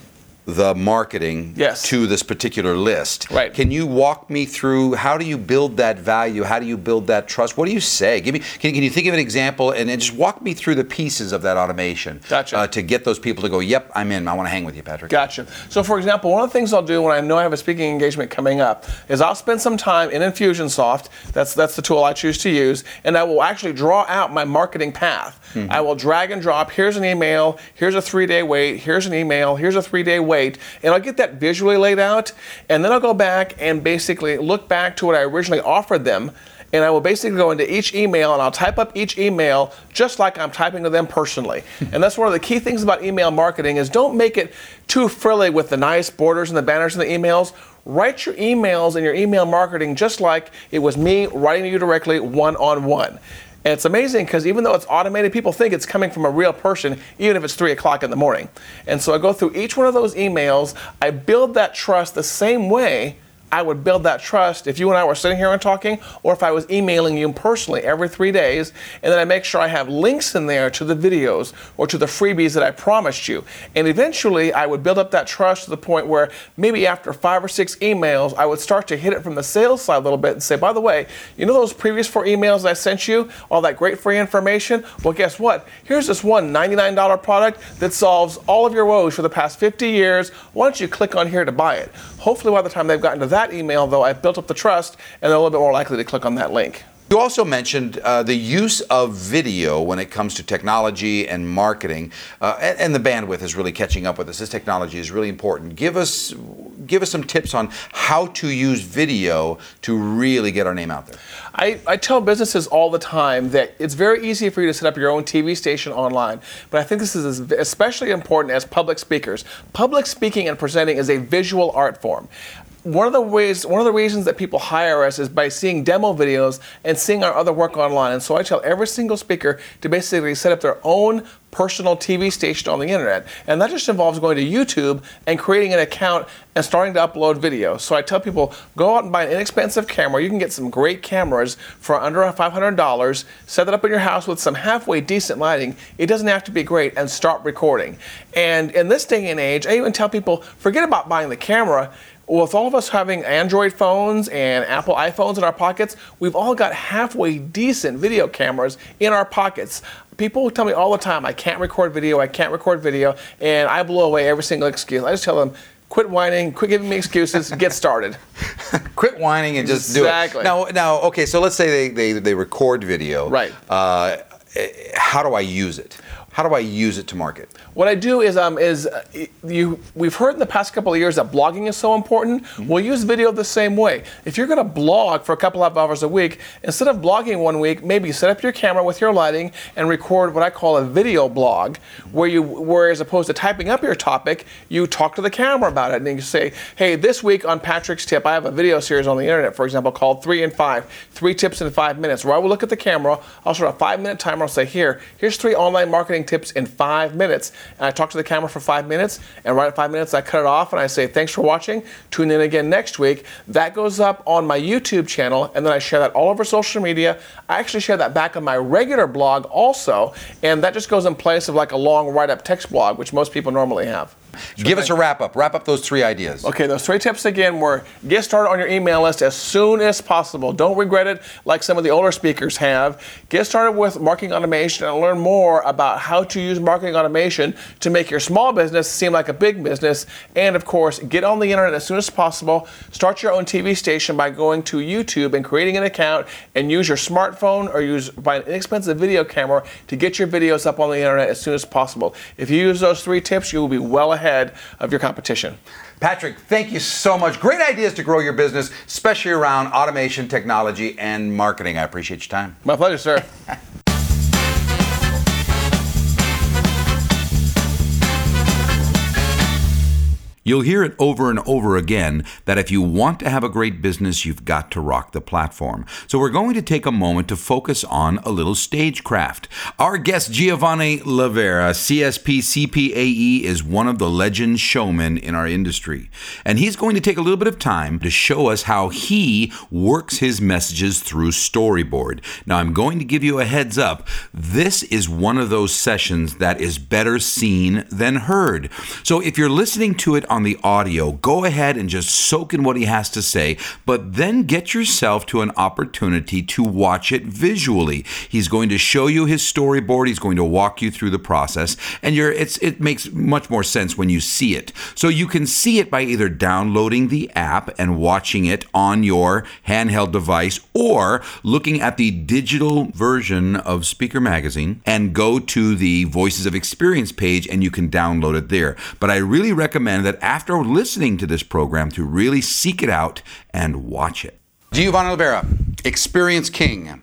[SPEAKER 1] the marketing
[SPEAKER 14] Yes.
[SPEAKER 1] to this particular list.
[SPEAKER 14] Right.
[SPEAKER 1] Can you walk me through how do you build that value? How do you build that trust? What do you say? Give me. Can, can you think of an example and, and just walk me through the pieces of that automation?
[SPEAKER 14] Gotcha.
[SPEAKER 1] Uh, to get those people to go, yep, I'm in. I want to hang with you, Patrick.
[SPEAKER 14] Gotcha. So, for example, one of the things I'll do when I know I have a speaking engagement coming up is I'll spend some time in Infusionsoft. That's that's the tool I choose to use, and I will actually draw out my marketing path. I will drag and drop. Here's an email. Here's a three-day wait. Here's an email. Here's a three-day wait, and I'll get that visually laid out, and then I'll go back and basically look back to what I originally offered them. And I will basically go into each email and I'll type up each email just like I'm typing to them personally. and that's one of the key things about email marketing is don't make it too frilly with the nice borders and the banners and the emails. Write your emails and your email marketing just like it was me writing to you directly one on one. And it's amazing because even though it's automated, people think it's coming from a real person, even if it's three o'clock in the morning. And so I go through each one of those emails, I build that trust the same way I would build that trust if you and I were sitting here and talking, or if I was emailing you personally every three days, and then I make sure I have links in there to the videos or to the freebies that I promised you. And eventually, I would build up that trust to the point where maybe after five or six emails, I would start to hit it from the sales side a little bit and say, by the way, you know those previous four emails I sent you, all that great free information? Well, guess what? Here's this one $99 product that solves all of your woes for the past 50 years. Why don't you click on here to buy it? Hopefully, by the time they've gotten to that email, though, I've built up the trust and they're a little bit more likely to click on that link.
[SPEAKER 1] You also mentioned uh, the use of video when it comes to technology and marketing, uh, and, and the bandwidth is really catching up with us. This technology is really important. Give us, give us some tips on how to use video to really get our name out there.
[SPEAKER 14] I, I tell businesses all the time that it's very easy for you to set up your own TV station online, but I think this is especially important as public speakers. Public speaking and presenting is a visual art form. One of the ways, one of the reasons that people hire us is by seeing demo videos and seeing our other work online. And so I tell every single speaker to basically set up their own personal TV station on the internet. And that just involves going to YouTube and creating an account and starting to upload video. So I tell people go out and buy an inexpensive camera. You can get some great cameras for under $500. Set it up in your house with some halfway decent lighting. It doesn't have to be great and start recording. And in this day and age, I even tell people forget about buying the camera with all of us having Android phones and Apple iPhones in our pockets, we've all got halfway decent video cameras in our pockets. People tell me all the time, I can't record video, I can't record video, and I blow away every single excuse. I just tell them, quit whining, quit giving me excuses, get started.
[SPEAKER 1] quit whining and just
[SPEAKER 14] exactly.
[SPEAKER 1] do it. Exactly. Now, now, okay, so let's say they, they, they record video.
[SPEAKER 14] Right.
[SPEAKER 1] Uh, how do I use it? How do I use it to market?
[SPEAKER 14] What I do is um, is uh, you we've heard in the past couple of years that blogging is so important. Mm-hmm. We'll use video the same way. If you're going to blog for a couple of hours a week, instead of blogging one week, maybe set up your camera with your lighting and record what I call a video blog, where you where as opposed to typing up your topic, you talk to the camera about it and you say, "Hey, this week on Patrick's tip, I have a video series on the internet, for example, called Three in Five, Three Tips in Five Minutes." Where I will look at the camera, I'll start a five minute timer. I'll say, "Here, here's three online marketing tips in five minutes." and I talk to the camera for five minutes, and right at five minutes, I cut it off and I say, Thanks for watching. Tune in again next week. That goes up on my YouTube channel, and then I share that all over social media. I actually share that back on my regular blog also, and that just goes in place of like a long write up text blog, which most people normally have.
[SPEAKER 1] Sure Give thing. us a wrap up. Wrap up those three ideas.
[SPEAKER 14] Okay, those three tips again were get started on your email list as soon as possible. Don't regret it like some of the older speakers have. Get started with marketing automation and learn more about how to use marketing automation to make your small business seem like a big business. And of course, get on the internet as soon as possible. Start your own TV station by going to YouTube and creating an account and use your smartphone or use buy an inexpensive video camera to get your videos up on the internet as soon as possible. If you use those three tips, you will be well ahead ahead of your competition.
[SPEAKER 1] Patrick, thank you so much. Great ideas to grow your business, especially around automation, technology, and marketing. I appreciate your time.
[SPEAKER 14] My pleasure, sir.
[SPEAKER 1] You'll hear it over and over again that if you want to have a great business, you've got to rock the platform. So we're going to take a moment to focus on a little stagecraft. Our guest, Giovanni Livera, CSP CPAE, is one of the legend showmen in our industry. And he's going to take a little bit of time to show us how he works his messages through storyboard. Now, I'm going to give you a heads up. This is one of those sessions that is better seen than heard. So if you're listening to it on the audio, go ahead and just soak in what he has to say, but then get yourself to an opportunity to watch it visually. He's going to show you his storyboard, he's going to walk you through the process, and you're it's it makes much more sense when you see it. So you can see it by either downloading the app and watching it on your handheld device or looking at the digital version of Speaker Magazine and go to the Voices of Experience page and you can download it there. But I really recommend that after listening to this program to really seek it out and watch it. Giovanni Livera, Experience King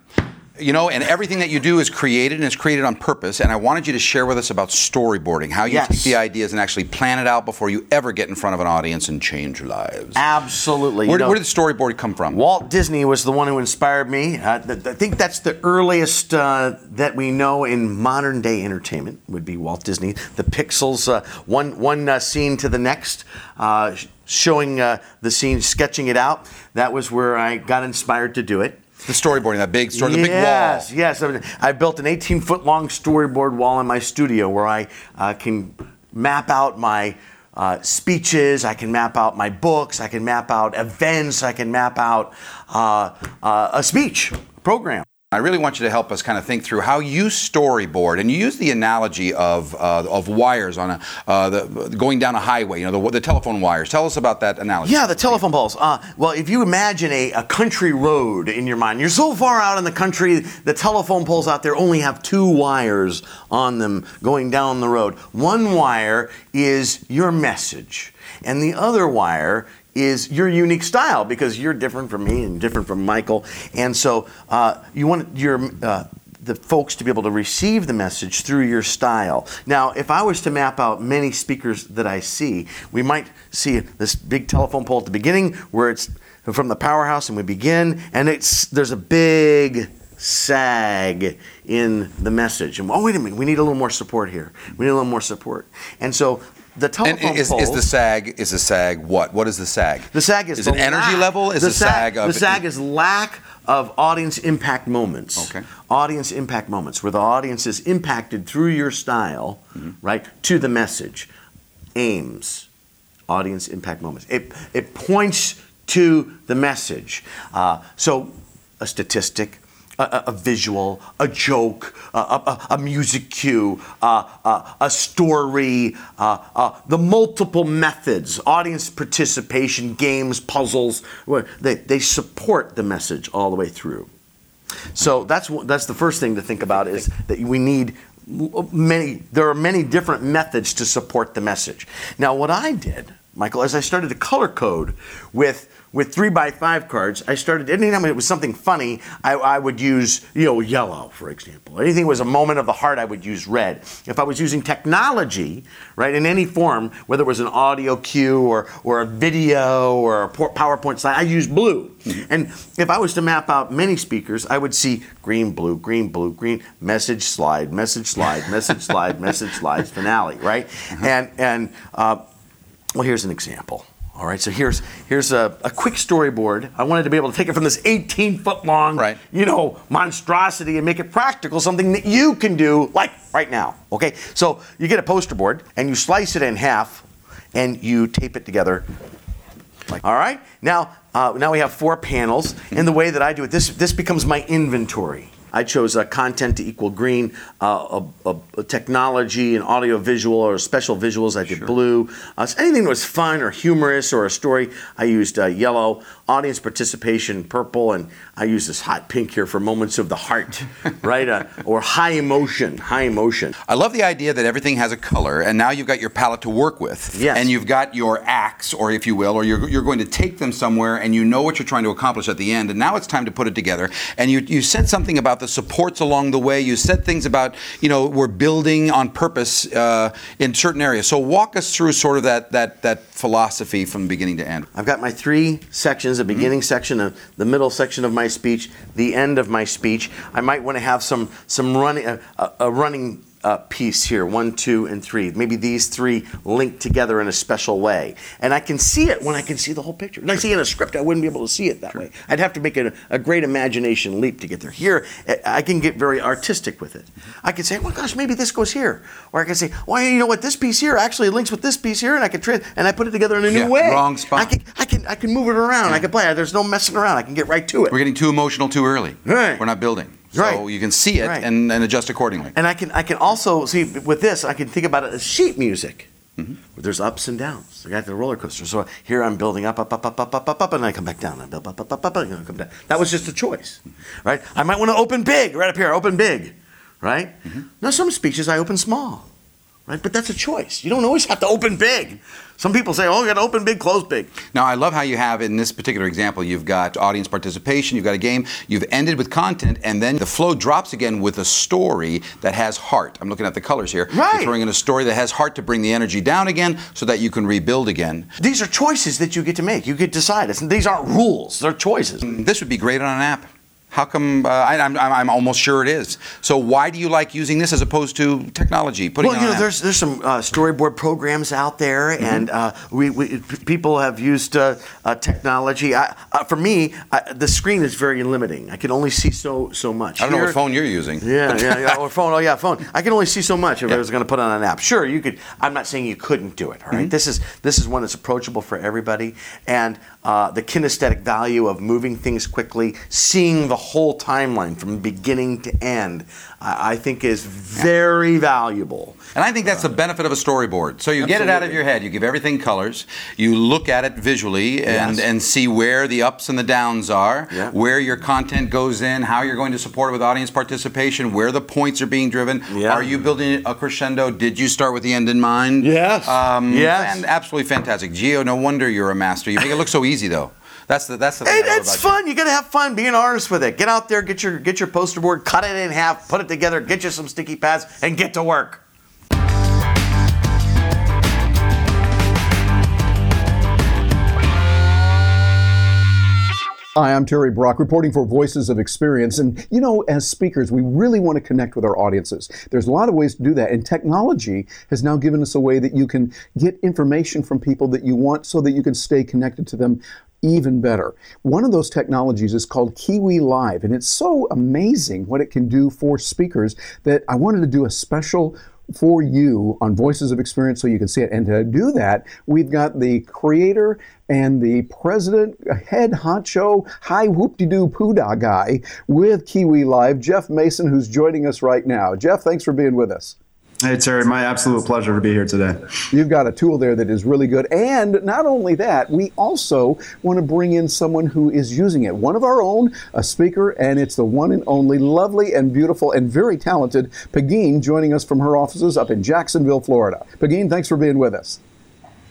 [SPEAKER 1] you know, and everything that you do is created and it's created on purpose. And I wanted you to share with us about storyboarding, how you yes. take the ideas and actually plan it out before you ever get in front of an audience and change lives.
[SPEAKER 15] Absolutely.
[SPEAKER 1] Where, you know, where did the storyboard come from?
[SPEAKER 15] Walt Disney was the one who inspired me. Uh, I think that's the earliest uh, that we know in modern day entertainment would be Walt Disney. The pixels, uh, one one uh, scene to the next uh, showing uh, the scene, sketching it out. That was where I got inspired to do it.
[SPEAKER 1] The storyboarding, that big story,
[SPEAKER 15] the
[SPEAKER 1] big wall.
[SPEAKER 15] Yes, yes. I, I built an 18 foot long storyboard wall in my studio where I uh, can map out my uh, speeches, I can map out my books, I can map out events, I can map out uh, uh a speech program.
[SPEAKER 1] I really want you to help us kind of think through how you storyboard, and you use the analogy of uh, of wires on a uh, the, going down a highway. You know, the, the, telephone wires. Tell us about that analogy.
[SPEAKER 15] Yeah, the telephone poles. Uh, well, if you imagine a, a country road in your mind, you're so far out in the country, the telephone poles out there only have two wires on them going down the road. One wire is your message, and the other wire is your unique style because you're different from me and different from Michael. And so uh, you want your uh, the folks to be able to receive the message through your style. Now, if I was to map out many speakers that I see, we might see this big telephone pole at the beginning where it's from the powerhouse and we begin and it's there's a big sag in the message. And oh wait a minute, we need a little more support here. We need a little more support. And so the telephone
[SPEAKER 1] And is, is the sag is the sag what? What is the sag?
[SPEAKER 15] the sag is
[SPEAKER 1] is it energy
[SPEAKER 15] lack-
[SPEAKER 1] level? Is
[SPEAKER 15] the
[SPEAKER 1] the sag, of
[SPEAKER 15] the sag is lack of audience impact moments.
[SPEAKER 1] Okay.
[SPEAKER 15] Audience impact moments where the audience is impacted through your style,
[SPEAKER 1] Mm-hmm.
[SPEAKER 15] right, to the message. Aims, audience impact moments. It it points to the message. Uh, so a statistic. A, a- visual, a joke, a, a, a music cue, a story, uh, uh, the multiple methods, audience participation, games, puzzles, they, they support the message all the way through. So that's that's the first thing to think about is that we need many. There are many different methods to support the message. Now, what I did, Michael, as I started to color code with with three by five cards, I started anytime it was something funny, I, I would use you know yellow, for example. Anything was a moment of the heart, I would use red. If I was using technology, right, in any form, whether it was an audio cue or or a video or a PowerPoint slide, I used blue. And if I was to map out many speakers, I would see green, blue, green, blue, green, message slide, message slide, message slide, message slides, finale, right? And and uh, well, here's an example. All right, so here's here's a, a quick storyboard. I wanted to be able to take it from this 18 foot long, right. you know, monstrosity and make it practical, something that you can do like right now. Okay, so you get a poster board and you slice it in half, and you tape it together like, all right. Now, uh, now we have four panels. And the way that I do it, this this becomes my inventory. I chose uh, content to equal green, uh, a, a, a technology and audio visual or special visuals. I did blue. Uh, so anything that was fun or humorous or a story, I used uh, yellow. Audience participation, purple, and I use this hot pink here for moments of the heart, right? Uh, or high emotion, high emotion.
[SPEAKER 1] I love the idea that everything has a color, and now you've got your palette to work with.
[SPEAKER 15] Yes.
[SPEAKER 1] And you've got your acts, or if you will, or you're, you're going to take them somewhere, and you know what you're trying to accomplish at the end. And now it's time to put it together. And you, you said something about the supports along the way. You said things about, you know, we're building on purpose uh, in certain areas. So walk us through sort of that, that, that philosophy from beginning to end.
[SPEAKER 15] I've got my three sections: the beginning section, uh, the middle section of my speech, the end of my speech. I might want to have some some running uh, a, a running. Uh, piece here, one, two, and three. Maybe these three linked together in a special way, and I can see it when I can see the whole picture. When I see in a script, I wouldn't be able to see it that way. I'd have to make a, a great imagination leap to get there. Here, I- I can get very artistic with it. I can say, "Oh gosh, maybe this goes here," or I can say, "Well, you know what? This piece here actually links with this piece here," and I can tra- and I put it together in a new
[SPEAKER 1] Yeah,
[SPEAKER 15] way.
[SPEAKER 1] wrong spot.
[SPEAKER 15] I can, I can, I can move it around. I can play. There's no messing around. I can get right to it.
[SPEAKER 1] We're getting too emotional too early.
[SPEAKER 15] Right.
[SPEAKER 1] We're not building. So
[SPEAKER 15] Right.
[SPEAKER 1] you can see it
[SPEAKER 15] Right.
[SPEAKER 1] and, and adjust accordingly.
[SPEAKER 15] And I can, I can also see with this, I can think about it as sheet music.
[SPEAKER 1] Mm-hmm.
[SPEAKER 15] There's ups and downs. I got the roller coaster. So here I'm building up, up, up, up, up, up, up, up, and I come back down. I build up, up, up, up, and I come down. That was just a choice, right? I might want to open big right up here. Open big, right?
[SPEAKER 1] Mm-hmm.
[SPEAKER 15] Now some speeches I open small, right? But that's a choice. You don't always have to open big. Some people say, "Oh, you got to open big, close big."
[SPEAKER 1] Now, I love how you have in this particular example, you've got audience participation, you've got a game, you've ended with content, and then the flow drops again with a story that has heart. I'm looking at the colors here.
[SPEAKER 15] Right.
[SPEAKER 1] You're throwing in a story that has heart to bring the energy down again so that you can rebuild again.
[SPEAKER 15] These are choices that you get to make. You get to decide. These aren't rules. They're choices.
[SPEAKER 1] This would be great on an app. How come? Uh, I, I'm, I'm I'm almost sure it is. So why do you like using this as opposed to technology? Putting
[SPEAKER 15] well, you know,
[SPEAKER 1] app?
[SPEAKER 15] there's there's some uh, storyboard programs out there,
[SPEAKER 1] Mm-hmm.
[SPEAKER 15] and uh, we, we people have used uh, uh, technology. I, uh, for me, I, the screen is very limiting. I can only see so so much.
[SPEAKER 1] I don't know
[SPEAKER 15] Here-
[SPEAKER 1] what phone you're using.
[SPEAKER 15] Yeah, yeah, yeah. Or phone. Oh, yeah, phone. I can only see so much if I was going to put on an app. Sure, you could. I'm not saying you couldn't do it. All right?
[SPEAKER 1] Mhm.
[SPEAKER 15] This is this is one that's approachable for everybody, and uh, the kinesthetic value of moving things quickly, seeing the whole timeline from beginning to end, I, I think is very valuable.
[SPEAKER 1] And I think that's the benefit of a storyboard. So you get it out of your head, you give everything colors, you look at it visually and,
[SPEAKER 15] Yes.
[SPEAKER 1] and see where the ups and the downs are,
[SPEAKER 15] Yeah.
[SPEAKER 1] where your content goes in, how you're going to support it with audience participation, where the points are being driven.
[SPEAKER 15] Yeah.
[SPEAKER 1] Are you building a crescendo? Did you start with the end in mind?
[SPEAKER 15] Yes.
[SPEAKER 1] Um,
[SPEAKER 15] Yes.
[SPEAKER 1] And absolutely fantastic. Geo, no wonder you're a master. You make it look so easy though. That's the that's the thing.
[SPEAKER 15] Hey,
[SPEAKER 1] I love
[SPEAKER 15] that's
[SPEAKER 1] about you.
[SPEAKER 15] fun. You got to have fun. Be an artist with it. Get out there, get your get your poster board, cut it in half, put it together, get you some sticky pads, and get to work.
[SPEAKER 16] Hi, I'm Terry Brock, reporting for Voices of Experience. And you know, as speakers, we really want to connect with our audiences. There's a lot of ways to do that, and technology has now given us a way that you can get information from people that you want so that you can stay connected to them even better. One of those technologies is called Kiwi Live, and it's so amazing what it can do for speakers that I wanted to do a special for you on Voices of Experience so you can see it. And to do that, we've got the creator and the president, head honcho, high whoop-de-doo poodah guy with Kiwi Live, Jeff Mason, who's joining us right now. Jeff, thanks for being with us.
[SPEAKER 17] Hey, Terry, my absolute pleasure to be here today.
[SPEAKER 16] You've got a tool there that is really good. And not only that, we also want to bring in someone who is using it. One of our own, a speaker, and it's the one and only lovely and beautiful and very talented Pegeen joining us from her offices up in Jacksonville, Florida. Pegeen, thanks for being with us.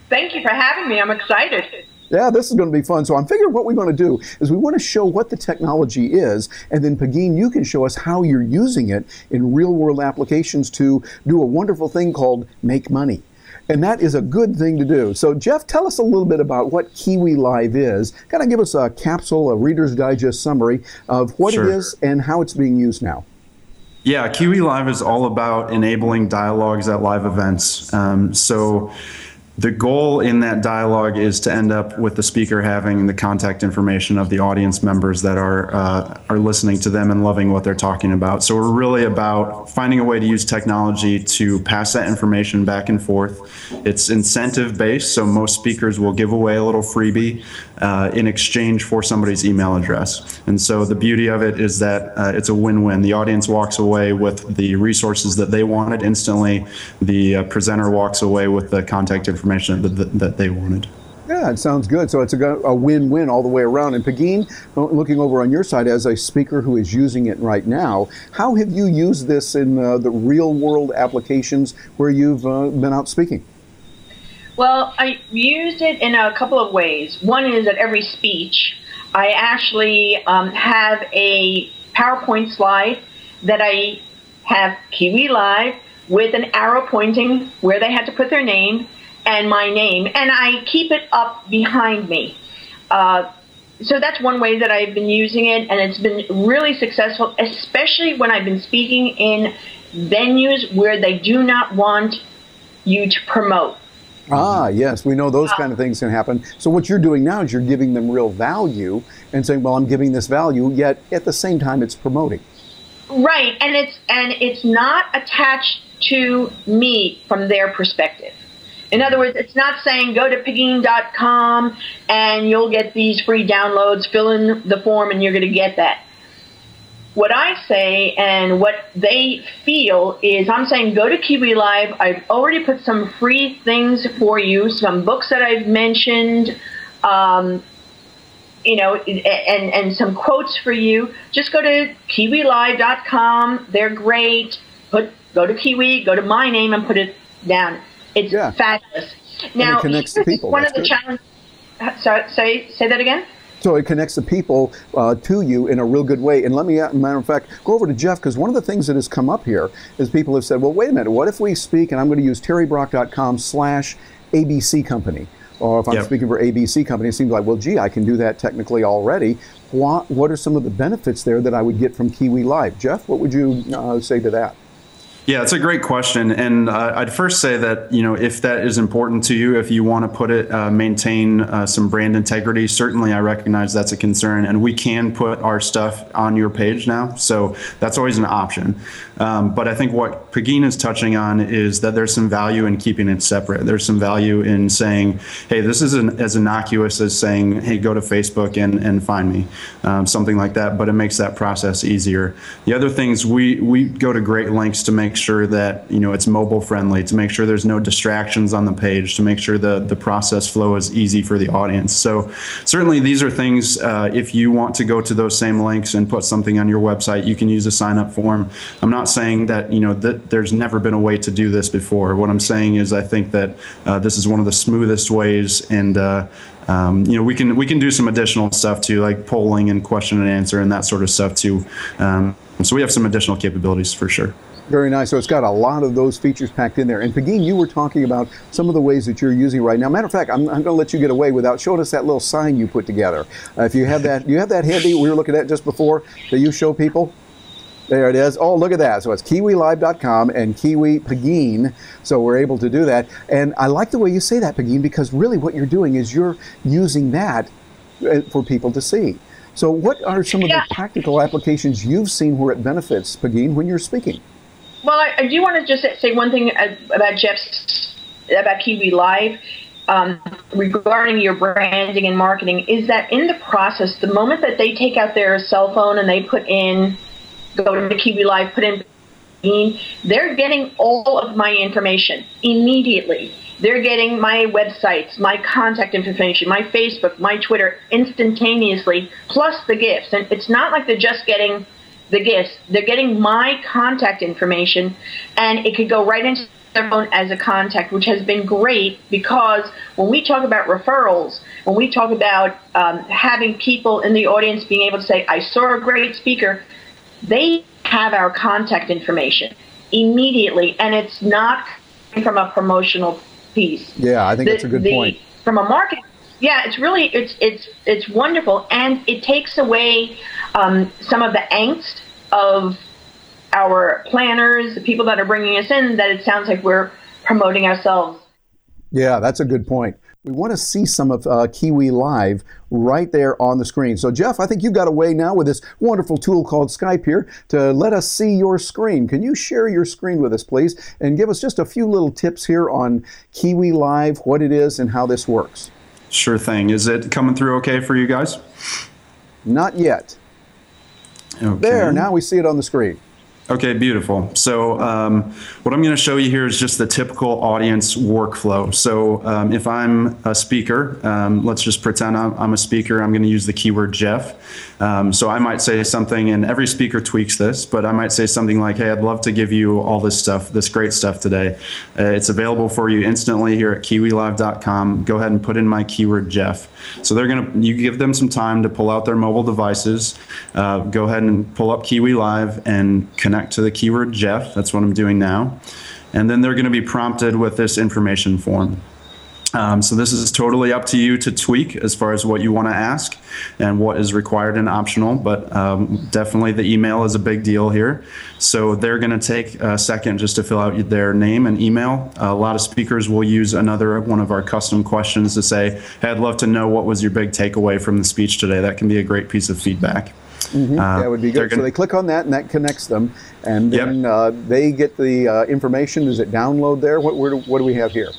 [SPEAKER 18] Thank you for having me. I'm excited.
[SPEAKER 16] Yeah, this is going to be fun. So I'm figuring what we're going to do is we want to show what the technology is, and then Pegeen, you can show us how you're using it in real world applications to do a wonderful thing called make money. And that is a good thing to do. So, Jeff, tell us a little bit about what Kiwi Live is. Kind of give us a capsule, a Reader's Digest summary of what
[SPEAKER 17] Sure.
[SPEAKER 16] it is and how it's being used now.
[SPEAKER 17] Yeah, Kiwi Live is all about enabling dialogues at live events. Um, so the goal in that dialogue is to end up with the speaker having the contact information of the audience members that are uh, are listening to them and loving what they're talking about. So we're really about finding a way to use technology to pass that information back and forth. It's incentive based, so most speakers will give away a little freebie uh, in exchange for somebody's email address. And so the beauty of it is that uh, it's a win-win. The audience walks away with the resources that they wanted instantly. The uh, presenter walks away with the contact information that, that, that they wanted.
[SPEAKER 16] Yeah, it sounds good. So it's a, a win-win all the way around. And Pegeen, looking over on your side as a speaker who is using it right now, how have you used this in uh, the real-world applications where you've uh, been out speaking?
[SPEAKER 18] Well, I used it in a couple of ways. One is at every speech, I actually um, have a PowerPoint slide that I have Kiwi Live with an arrow pointing where they had to put their name and my name, and I keep it up behind me. Uh, so that's one way that I've been using it, and it's been really successful, especially when I've been speaking in venues where they do not want you to promote.
[SPEAKER 16] Ah, yes, we know those kind of things can happen. So what you're doing now is you're giving them real value and saying, "Well, I'm giving this value," yet at the same time it's promoting.
[SPEAKER 18] Right, and it's and it's not attached to me from their perspective. In other words, it's not saying go to pegeen.com and you'll get these free downloads, fill in the form and you're going to get that. What I say and what they feel is I'm saying go to Kiwi Live. I've already put some free things for you, some books that I've mentioned, um, you know, and, and some quotes for you. Just go to kiwilive.com. They're great. Put go to Kiwi, go to my name, and put it down. It's fabulous. Now,
[SPEAKER 16] it connects to people.
[SPEAKER 18] One
[SPEAKER 16] That's
[SPEAKER 18] of the challenges. Sorry, say say that again.
[SPEAKER 16] So it connects the people uh, to you in a real good way. And let me, uh, matter of fact, go over to Jeff because one of the things that has come up here is people have said, well, wait a minute, what if we speak, and I'm going to use terrybrock.com slash ABC company. Or if I'm
[SPEAKER 17] Yep.
[SPEAKER 16] speaking for ABC company, it seems like, well, gee, I can do that technically already. What, what are some of the benefits there that I would get from Kiwi Live? Jeff, what would you uh, say to that?
[SPEAKER 17] Yeah, it's a great question, and uh, I'd first say that you know if that is important to you, if you want to put it, uh, maintain uh, some brand integrity. Certainly, I recognize that's a concern, and we can put our stuff on your page now, so that's always an option. Um, but I think what Pegeen is touching on is that there's some value in keeping it separate. There's some value in saying, hey, this is an, as innocuous as saying, hey, go to Facebook and, and find me, um, something like that. But it makes that process easier. The other things we we go to great lengths to make sure that you know it's mobile friendly, to make sure there's no distractions on the page, to make sure the the process flow is easy for the audience. So certainly these are things. Uh, if you want to go to those same links and put something on your website, you can use a sign up form. I'm not saying that you know that there's never been a way to do this before. What I'm saying is I think that uh, this is one of the smoothest ways and. Uh, um, you know, we can we can do some additional stuff too, like polling and question and answer and that sort of stuff too. Um, so we have some additional capabilities for sure.
[SPEAKER 16] Very nice. So it's got a lot of those features packed in there. And Pegeen, you were talking about some of the ways that you're using right now. Matter of fact, I'm, I'm going to let you get away without showing us that little sign you put together. Uh, if you have that, you have that handy. We were looking at just before that you show people. There it is. Oh, look at that. So it's kiwilive.com and Kiwi Pegeen. So we're able to do that. And I like the way you say that, Pegeen, because really what you're doing is you're using that uh, for people to see. So, what are some of yeah. the practical applications you've seen where it benefits, Pegeen, when you're speaking?
[SPEAKER 18] Well, I, I do want to just say one thing about Jeff's about Kiwi Live. Um, regarding your branding and marketing is that in the process, the moment that they take out their cell phone and they put in, go to the Kiwi Live, put in, they're getting all of my information immediately. They're getting my websites, my contact information, my Facebook, my Twitter instantaneously, plus the gifts. And it's not like they're just getting the gifts, they're getting my contact information, and it could go right into their phone as a contact, which has been great because when we talk about referrals, when we talk about um, having people in the audience being able to say, I saw a great speaker, they have our contact information immediately, and it's not from a promotional piece.
[SPEAKER 16] Yeah, I think the, that's a good
[SPEAKER 18] the,
[SPEAKER 16] point.
[SPEAKER 18] From a market, yeah, it's really it's it's it's wonderful, and it takes away um, some of the angst of our planners, the people that are bringing us in. That it sounds like we're promoting ourselves.
[SPEAKER 16] Yeah, that's a good point we want to see some of uh, Kiwi Live right there on the screen. So, Jeff, I think you've got a way now with this wonderful tool called Skype here to let us see your screen. Can you share your screen with us, please, and give us just a few little tips here on Kiwi Live, what it is, and how this works?
[SPEAKER 17] Sure thing. Is it coming through okay for you guys?
[SPEAKER 16] Not yet. Okay. There, now we see it on the screen.
[SPEAKER 17] Okay, beautiful. So um, what I'm going to show you here is just the typical audience workflow. So um, if I'm a speaker, um, let's just pretend I'm, I'm, a speaker. I'm going to use the keyword Jeff. Um, so I might say something, and every speaker tweaks this, but I might say something like, "Hey, I'd love to give you all this stuff, this great stuff today. Uh, it's available for you instantly here at KiwiLive.com. Go ahead and put in my keyword Jeff." So they're to you give them some time to pull out their mobile devices, uh, go ahead and pull up Kiwi Live and connect connect to the keyword Jeff. That's what I'm doing now. And then they're going to be prompted with this information form. Um, so this is totally up to you to tweak as far as what you want to ask and what is required and optional, but um, definitely the email is a big deal here. So they're going to take a second just to fill out their name and email. a lot of speakers will use another one of our custom questions to say, hey, I'd love to know what was your big takeaway from the speech today. That can be a great piece of feedback.
[SPEAKER 16] Mm-hmm. Uh, that would be good. Gonna, so they click on that, and that connects them, and then yep. uh, they get the uh, information. Does it download there? What, where, what do we have here?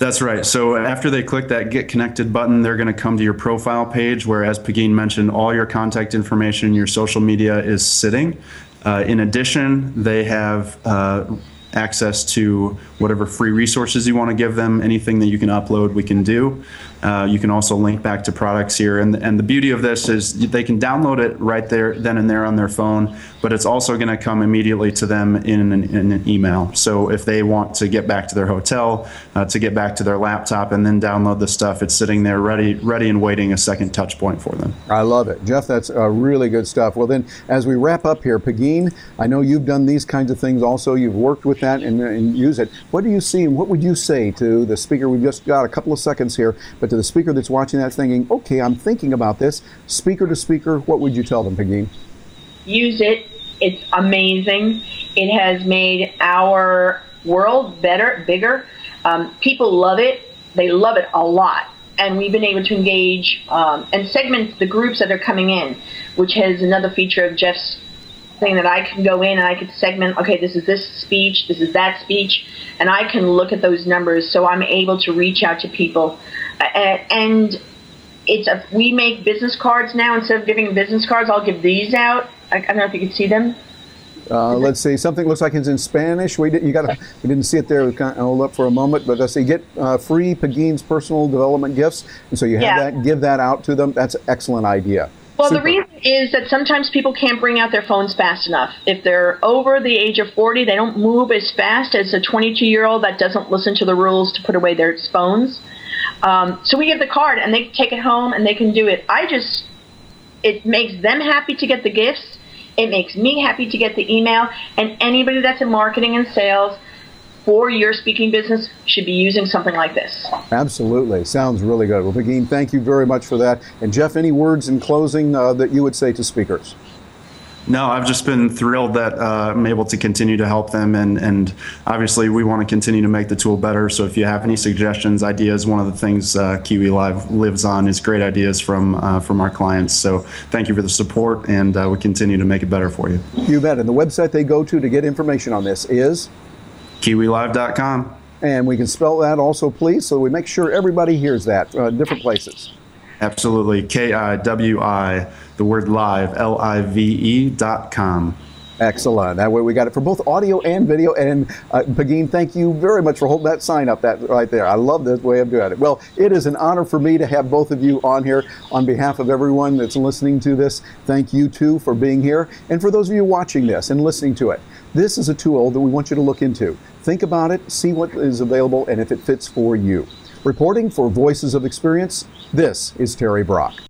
[SPEAKER 17] That's right. So after they click that Get Connected button, they're going to come to your profile page where, as Pegeen mentioned, all your contact information, your social media is sitting. Uh, in addition, they have uh, access to whatever free resources you want to give them. Anything that you can upload, we can do. Uh, you can also link back to products here. And, and the beauty of this is they can download it right there, then and there on their phone, but it's also going to come immediately to them in an, in an, email. So if they want to get back to their hotel, uh, to get back to their laptop and then download the stuff, it's sitting there ready, ready and waiting a second touch point for them.
[SPEAKER 16] I love it. Jeff, that's uh, really good stuff. Well, then, as we wrap up here, Pegeen, I know you've done these kinds of things also. You've worked with that and, and use it. What do you see and what would you say to the speaker? We've just got a couple of seconds here, but to the speaker that's watching that thinking, okay, I'm thinking about this, speaker to speaker, what would you tell them, Pegeen?
[SPEAKER 18] Use it. It's amazing. It has made our world better, bigger. Um, people love it. They love it a lot. And we've been able to engage um, and segment the groups that are coming in, which has another feature of Jeff's thing that I can go in and I could segment, okay, this is this speech, this is that speech, and I can look at those numbers so I'm able to reach out to people and it's a, we make business cards now instead of giving business cards. I'll give these out. I, I don't know if you can see them.
[SPEAKER 16] Uh, let's see, something looks like it's in Spanish. We did, you got we didn't see it there. We kind of hold up for a moment, but let's see, get uh, free Pegeen's personal development gifts, and so you have
[SPEAKER 18] Yeah.
[SPEAKER 16] that. Give that out to them. That's an excellent idea.
[SPEAKER 18] Well, the reason is that sometimes people can't bring out their phones fast enough. If they're over the age of 40, they don't move as fast as a 22 year old that doesn't listen to the rules to put away their phones. Um, so we give the card and they take it home and they can do it. I just, it makes them happy to get the gifts. It makes me happy to get the email. And anybody that's in marketing and sales for your speaking business should be using something like this.
[SPEAKER 16] Absolutely, sounds really good. Well, Pegeen, thank you very much for that. And Jeff, any words in closing uh, that you would say to speakers?
[SPEAKER 17] No, I've just been thrilled that uh, I'm able to continue to help them, and and obviously we want to continue to make the tool better. So if you have any suggestions, ideas, one of the things uh, Kiwi Live lives on is great ideas from uh, from our clients. So thank you for the support, and uh, we continue to make it better for you.
[SPEAKER 16] You bet. And the website they go to to get information on this is
[SPEAKER 17] KiwiLive.com.
[SPEAKER 16] And we can spell that also, please, so we make sure everybody hears that. Uh, different places.
[SPEAKER 17] Absolutely, K I W I, the word live, L I V E dot com.
[SPEAKER 16] Excellent. That way we got it for both audio and video. And uh, Pegeen, thank you very much for holding that sign up that right there. I love this way of doing it. Well, it is an honor for me to have both of you on here. On behalf of everyone that's listening to this, thank you too for being here. And for those of you watching this and listening to it, this is a tool that we want you to look into. Think about it, see what is available, and if it fits for you. Reporting for Voices of Experience, this is Terry Brock.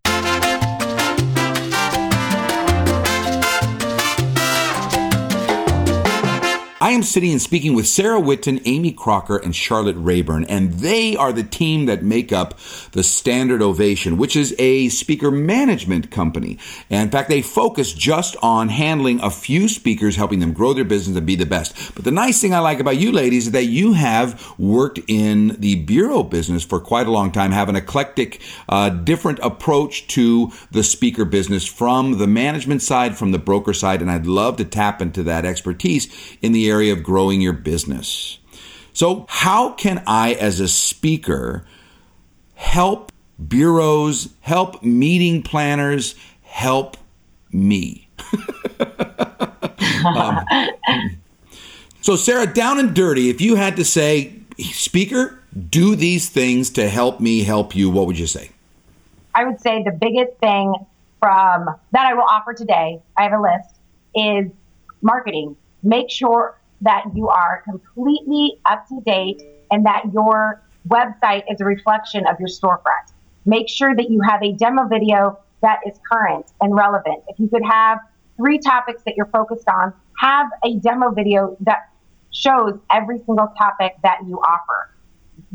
[SPEAKER 1] I am sitting and speaking with Sarah Whitten, Amy Crocker, and Charlotte Rayburn, and they are the team that make up the Standard Ovation, which is a speaker management company. And in fact, they focus just on handling a few speakers, helping them grow their business and be the best. But the nice thing I like about you ladies is that you have worked in the bureau business for quite a long time, have an eclectic, uh, different approach to the speaker business from the management side, from the broker side, and I'd love to tap into that expertise in the area of growing your business. So, how can I, as a speaker, help bureaus, help meeting planners, help me? Um, so, Sarah, down and dirty, if you had to say, speaker, do these things to help me help you, what would you say?
[SPEAKER 19] I would say the biggest thing from that I will offer today, I have a list, is marketing. Make sure that you are completely up to date and that your website is a reflection of your storefront. Make sure that you have a demo video that is current and relevant. If you could have three topics that you're focused on, have a demo video that shows every single topic that you offer.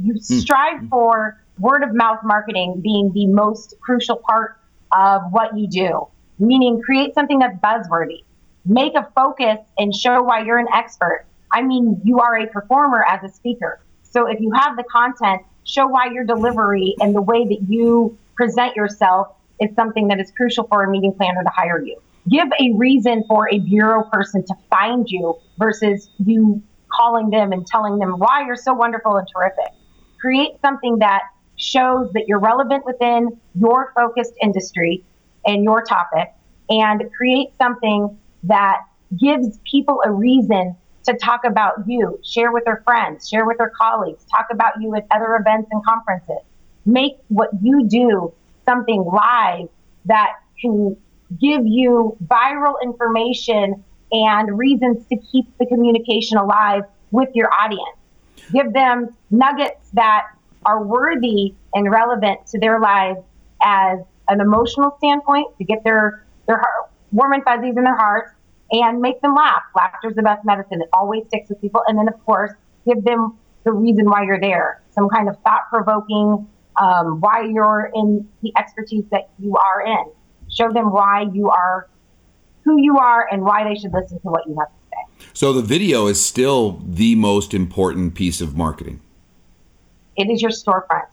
[SPEAKER 19] You hmm. strive hmm. for word of mouth marketing being the most crucial part of what you do, meaning create something that's buzzworthy. Make a focus and show why you're an expert. I mean, you are a performer as a speaker. So if you have the content, show why your delivery and the way that you present yourself is something that is crucial for a meeting planner to hire you. Give a reason for a bureau person to find you versus you calling them and telling them why you're so wonderful and terrific. Create something that shows that you're relevant within your focused industry and your topic and create something that gives people a reason to talk about you, share with their friends, share with their colleagues, talk about you at other events and conferences. Make what you do something live that can give you viral information and reasons to keep the communication alive with your audience. Give them nuggets that are worthy and relevant to their lives as an emotional standpoint to get their their heart, warm and fuzzies in their hearts and make them laugh. Laughter is the best medicine. It always sticks with people. And then, of course, give them the reason why you're there. Some kind of thought provoking, um, why you're in the expertise that you are in. Show them why you are who you are and why they should listen to what you have to say.
[SPEAKER 1] So, the video is still the most important piece of marketing.
[SPEAKER 19] It is your storefront.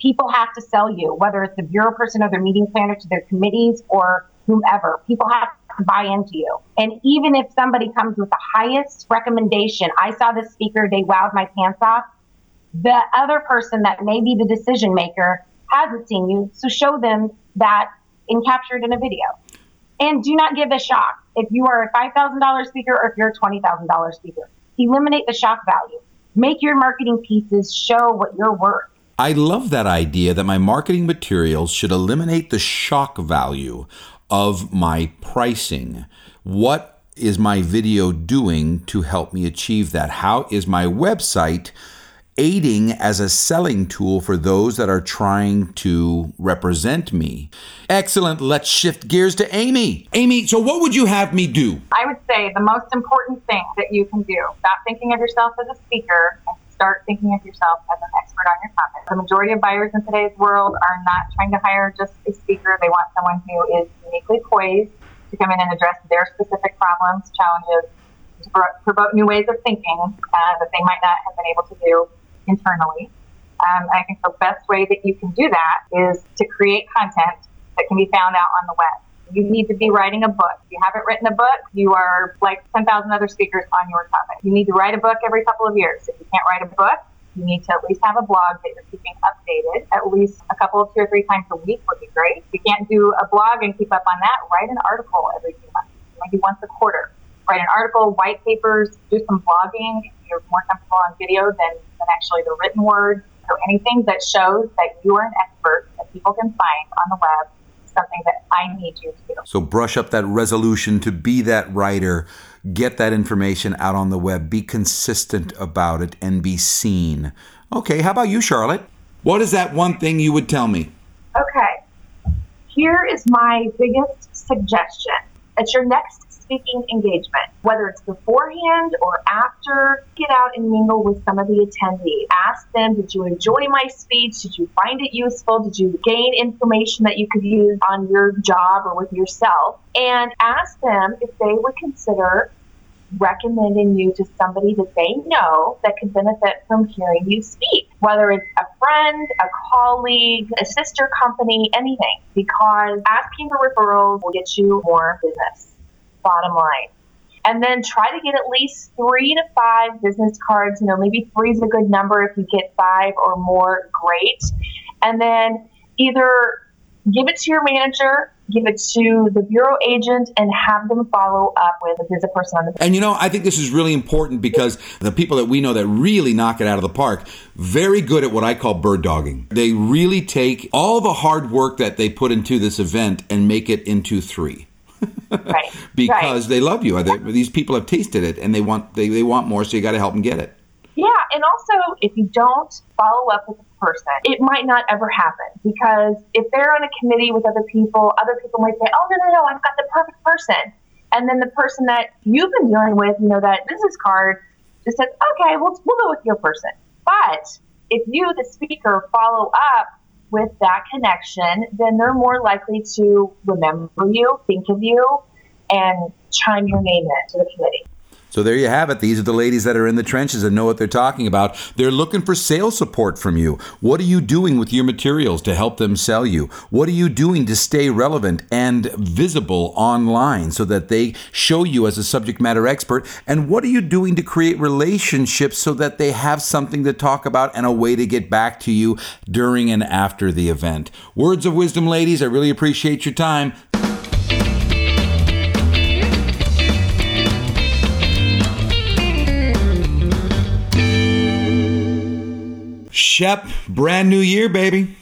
[SPEAKER 19] People have to sell you, whether it's the bureau person or their meeting planner to their committees or whomever. People have to buy into you. And even if somebody comes with the highest recommendation, I saw this speaker, they wowed my pants off. The other person that may be the decision maker hasn't seen you, so show them that and capture it in a video.
[SPEAKER 20] And do not give a shock if you are a $5,000 speaker or if you're a $20,000 speaker. Eliminate the shock value. Make your marketing pieces show what you're worth.
[SPEAKER 1] I love that idea that my marketing materials should eliminate the shock value of my pricing. What is my video doing to help me achieve that? How is my website aiding as a selling tool for those that are trying to represent me? Excellent. Let's shift gears to Amy. Amy, so what would you have me do?
[SPEAKER 21] I would say the most important thing that you can do stop thinking of yourself as a speaker and start thinking of yourself as an expert on your topic. The majority of buyers in today's world are not trying to hire just a speaker, they want someone who is uniquely poised to come in and address their specific problems, challenges, to promote new ways of thinking uh, that they might not have been able to do internally. Um, I think the best way that you can do that is to create content that can be found out on the web. You need to be writing a book. If you haven't written a book, you are like 10,000 other speakers on your topic. You need to write a book every couple of years. If you can't write a book, you need to at least have a blog that you're keeping updated. At least a couple of two or three times a week would be great. If you can't do a blog and keep up on that, write an article every few months, maybe once a quarter. Write an article, white papers, do some blogging. If You're more comfortable on video than, than actually the written word. So anything that shows that you are an expert that people can find on the web something that I need you to do.
[SPEAKER 1] So brush up that resolution to be that writer, get that information out on the web, be consistent about it, and be seen. Okay, how about you, Charlotte? What is that one thing you would tell me?
[SPEAKER 20] Okay. Here is my biggest suggestion. At your next speaking engagement, whether it's beforehand or after, get out and mingle with some of the attendees. Ask them, did you enjoy my speech? Did you find it useful? Did you gain information that you could use on your job or with yourself? And ask them if they would consider recommending you to somebody that they know that could benefit from hearing you speak, whether it's a friend, a colleague, a sister company, anything, because asking for referrals will get you more business bottom line. And then try to get at least three to five business cards. You know, maybe three is a good number. If you get five or more, great. And then either give it to your manager, give it to the bureau agent, and have them follow up with a business person on the.
[SPEAKER 1] And you know, I think this is really important because the people that we know that really knock it out of the park, very good at what I call bird dogging. They really take all the hard work that they put into this event and make it into three
[SPEAKER 20] right.
[SPEAKER 1] because
[SPEAKER 20] right.
[SPEAKER 1] they love you. They, these people have tasted it and they want they, they want more, so you got to help them get it.
[SPEAKER 20] Yeah, and also if you don't follow up with a person, it might not ever happen because if they're on a committee with other people, other people might say, "Oh no, no, no, I've got the perfect person," and then the person that you've been dealing with, you know, that business card, just says, "Okay, we'll we'll go with your person." But if you, the speaker, follow up with that connection, then they're more likely to remember you, think of you, and chime your name in to the committee.
[SPEAKER 1] So there you have it. These are the ladies that are in the trenches and know what they're talking about. They're looking for sales support from you. What are you doing with your materials to help them sell you? What are you doing to stay relevant and visible online so that they show you as a subject matter expert? And what are you doing to create relationships so that they have something to talk about and a way to get back to you during and after the event? Words of wisdom, ladies. I really appreciate your time. Shep, brand new year, baby.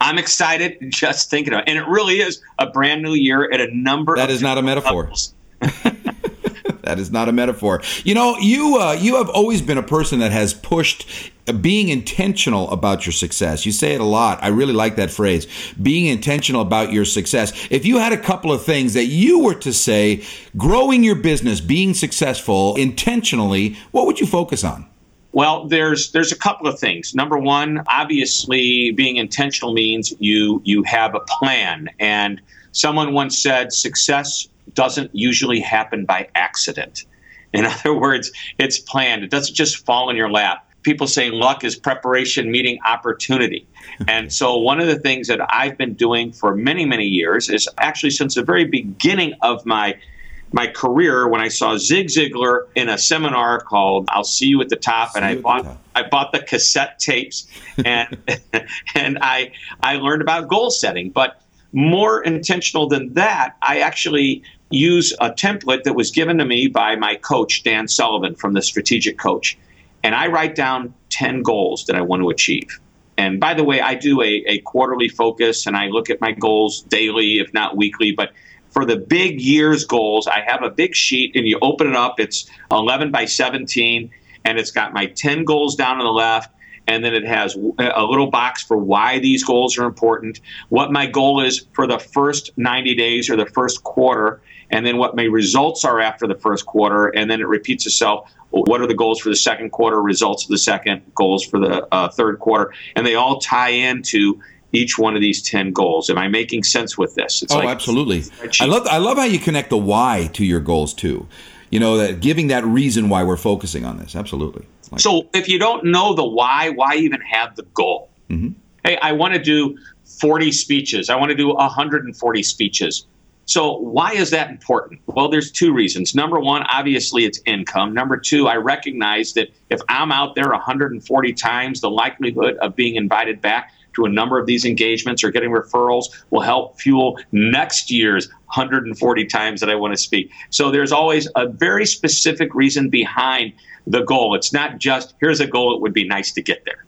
[SPEAKER 22] I'm excited just thinking about it. And it really is a brand new year at a number
[SPEAKER 1] That is not a metaphor. that is not a metaphor. You know, you uh, you have always been a person that has pushed being intentional about your success. You say it a lot. I really like that phrase. Being intentional about your success. If you had a couple of things that you were to say, growing your business, being successful intentionally, what would you focus on?
[SPEAKER 22] Well, there's there's a couple of things. Number one, obviously, being intentional means you you have a plan. And someone once said, success doesn't usually happen by accident. In other words, it's planned. It doesn't just fall in your lap. People say luck is preparation meeting opportunity. and so, one of the things that I've been doing for many, many years is actually since the very beginning of my my career when I saw Zig Ziglar in a seminar called "I'll See You at the Top,"
[SPEAKER 1] See
[SPEAKER 22] and I bought I bought the cassette tapes, and and I I learned about goal setting. But more intentional than that, I actually use a template that was given to me by my coach, Dan Sullivan from the Strategic Coach. And I write down 10 goals that I want to achieve. And by the way, I do a, a quarterly focus and I look at my goals daily, if not weekly. But for the big year's goals, I have a big sheet and you open it up. It's 11 by 17 and it's got my 10 goals down on the left and then it has a little box for why these goals are important, what my goal is for the first 90 days or the first quarter, and then what my results are after the first quarter, and then it repeats itself. What are the goals for the second quarter, results of the second, goals for the uh, third quarter, and they all tie into each one of these 10 goals. Am I making sense with this?
[SPEAKER 1] It's oh, like absolutely. I love I love how you connect the why to your goals too. You know, that giving that reason why we're focusing on this. Absolutely.
[SPEAKER 22] Like, so if you don't know the why, why even have the goal? Mm-hmm. Hey, I want to do 40 speeches. I want to do 140 speeches. So why is that important? Well, there's two reasons. Number one, obviously it's income. Number two, I recognize that if I'm out there 140 times, the likelihood of being invited back to a number of these engagements or getting referrals will help fuel next year's 140 times that I want to speak. So there's always a very specific reason behind the goal. It's not just here's a goal. It would be nice to get there.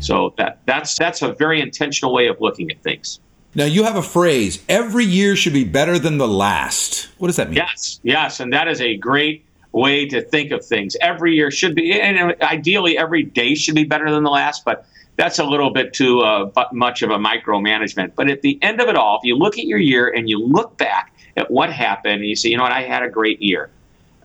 [SPEAKER 22] So that that's that's a very intentional way of looking at things.
[SPEAKER 1] Now you have a phrase: every year should be better than the last. What does that mean?
[SPEAKER 22] Yes, yes, and that is a great way to think of things. Every year should be, and ideally every day should be better than the last. But that's a little bit too uh, much of a micromanagement. But at the end of it all, if you look at your year and you look back at what happened, and you say, you know what, I had a great year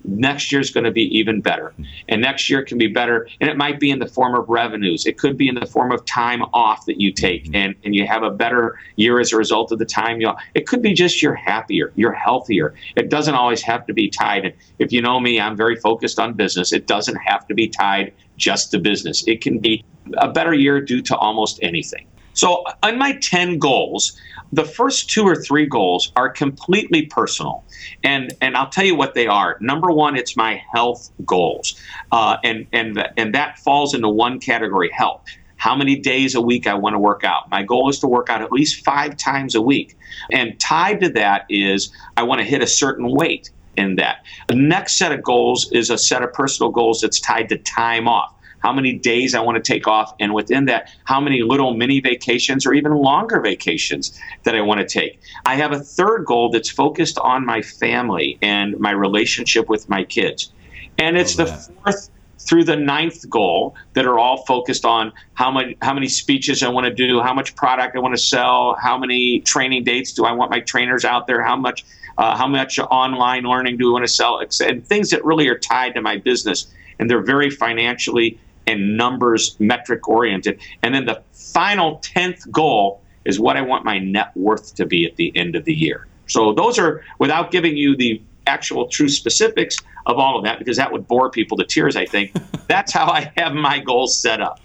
[SPEAKER 22] next year is going to be even better. Hmm. And next year can be better. And it might be in the form of revenues. It could be in the form of time off that you take hmm. and, and you have a better year as a result of the time you it could be just you're happier, you're healthier. It doesn't always have to be tied. And if you know me, I'm very focused on business. It doesn't have to be tied just to business. It can be a better year due to almost anything. So, on my 10 goals, the first two or three goals are completely personal. And, and I'll tell you what they are. Number one, it's my health goals. Uh, and, and, and that falls into one category health. How many days a week I want to work out. My goal is to work out at least five times a week. And tied to that is I want to hit a certain weight in that. The next set of goals is a set of personal goals that's tied to time off how many days I want to take off, and within that, how many little mini vacations or even longer vacations that I want to take. I have a third goal that's focused on my family and my relationship with my kids. And it's the fourth through the ninth goal that are all focused on how many how many speeches I want to do, how much product I want to sell, how many training dates do I want my trainers out there, how much uh, how much online learning do I want to sell, and things that really are tied to my business, and they're very financially and numbers metric oriented. And then the final 10th goal is what I want my net worth to be at the end of the year. So those are, without giving you the actual true specifics of all of that, because that would bore people to tears, I think, that's how I have my goals set up.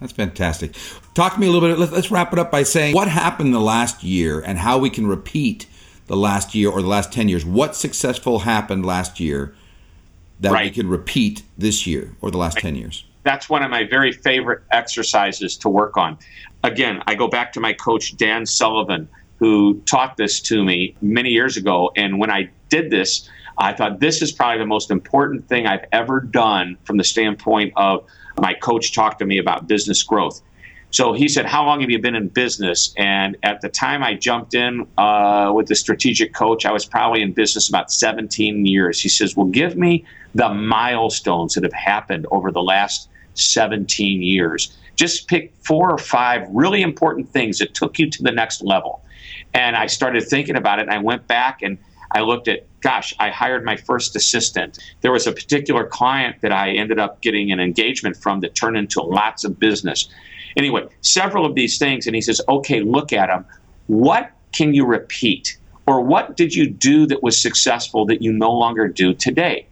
[SPEAKER 1] That's fantastic. Talk to me a little bit. Let's wrap it up by saying what happened the last year and how we can repeat the last year or the last 10 years. What successful happened last year that right. we can repeat this year or the last right. 10 years?
[SPEAKER 22] That's one of my very favorite exercises to work on. Again, I go back to my coach, Dan Sullivan, who taught this to me many years ago. And when I did this, I thought this is probably the most important thing I've ever done from the standpoint of my coach talked to me about business growth. So he said, How long have you been in business? And at the time I jumped in uh, with the strategic coach, I was probably in business about 17 years. He says, Well, give me the milestones that have happened over the last 17 years. Just pick four or five really important things that took you to the next level. And I started thinking about it, and I went back and I looked at, gosh, I hired my first assistant. There was a particular client that I ended up getting an engagement from that turned into lots of business. Anyway, several of these things, and he says, okay, look at them. What can you repeat? Or what did you do that was successful that you no longer do today?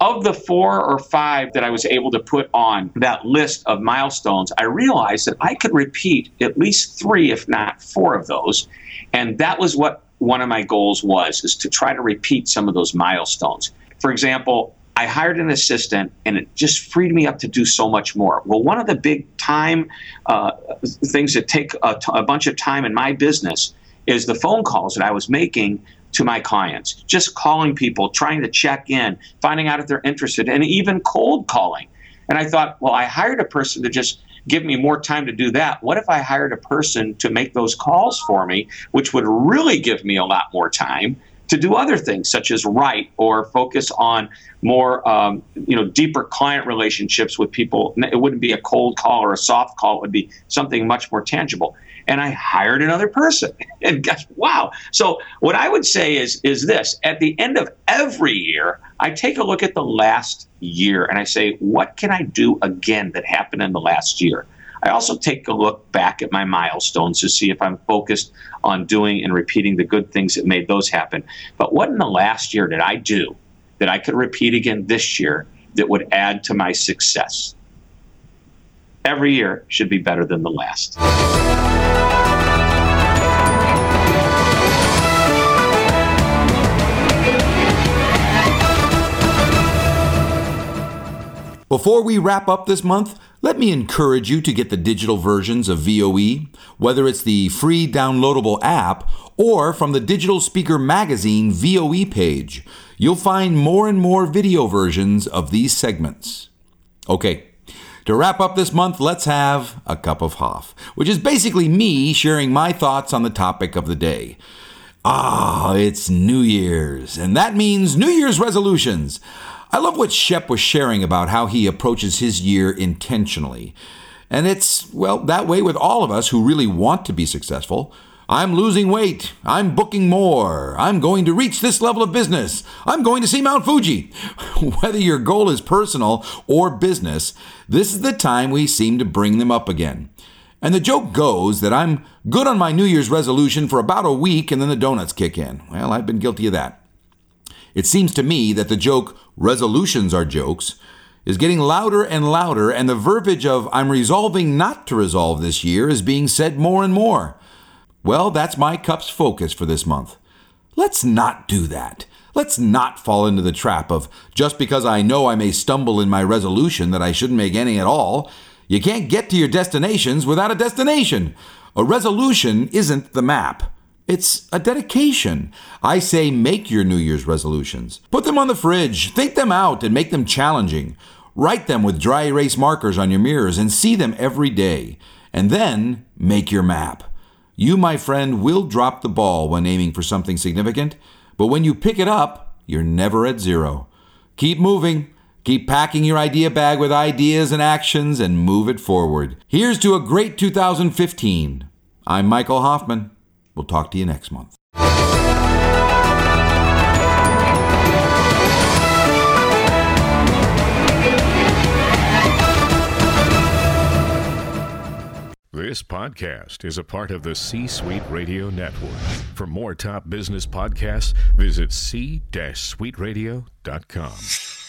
[SPEAKER 22] Of the four or five that I was able to put on that list of milestones, I realized that I could repeat at least three, if not four of those. And that was what one of my goals was, is to try to repeat some of those milestones. For example, I hired an assistant and it just freed me up to do so much more. Well, one of the big time uh, things that take a, t- a bunch of time in my business is the phone calls that I was making to my clients, just calling people, trying to check in, finding out if they're interested, and even cold calling. And I thought, well, I hired a person to just give me more time to do that. What if I hired a person to make those calls for me, which would really give me a lot more time to do other things, such as write or focus on more, um, you know, deeper client relationships with people. It wouldn't be a cold call or a soft call; it would be something much more tangible. And I hired another person, and guess, wow! So what I would say is is this: at the end of every year, I take a look at the last year and I say, what can I do again that happened in the last year? I also take a look back at my milestones to see if I'm focused on doing and repeating the good things that made those happen. But what in the last year did I do that I could repeat again this year that would add to my success? Every year should be better than the last.
[SPEAKER 1] Before we wrap up this month, let me encourage you to get the digital versions of VOE, whether it's the free downloadable app or from the Digital Speaker Magazine VOE page. You'll find more and more video versions of these segments. Okay, to wrap up this month, let's have a cup of Hoff, which is basically me sharing my thoughts on the topic of the day. Ah, it's New Year's, and that means New Year's resolutions. I love what Shep was sharing about how he approaches his year intentionally. And it's, well, that way with all of us who really want to be successful. I'm losing weight. I'm booking more. I'm going to reach this level of business. I'm going to see Mount Fuji. Whether your goal is personal or business, this is the time we seem to bring them up again. And the joke goes that I'm good on my New Year's resolution for about a week and then the donuts kick in. Well, I've been guilty of that. It seems to me that the joke, resolutions are jokes, is getting louder and louder, and the verbiage of I'm resolving not to resolve this year is being said more and more. Well, that's my cup's focus for this month. Let's not do that. Let's not fall into the trap of just because I know I may stumble in my resolution that I shouldn't make any at all. You can't get to your destinations without a destination. A resolution isn't the map. It's a dedication. I say make your New Year's resolutions. Put them on the fridge, think them out, and make them challenging. Write them with dry erase markers on your mirrors and see them every day. And then make your map. You, my friend, will drop the ball when aiming for something significant, but when you pick it up, you're never at zero. Keep moving. Keep packing your idea bag with ideas and actions and move it forward. Here's to a great 2015. I'm Michael Hoffman. We'll talk to you next month.
[SPEAKER 23] This podcast is a part of the C Suite Radio Network. For more top business podcasts, visit c-suiteradio.com.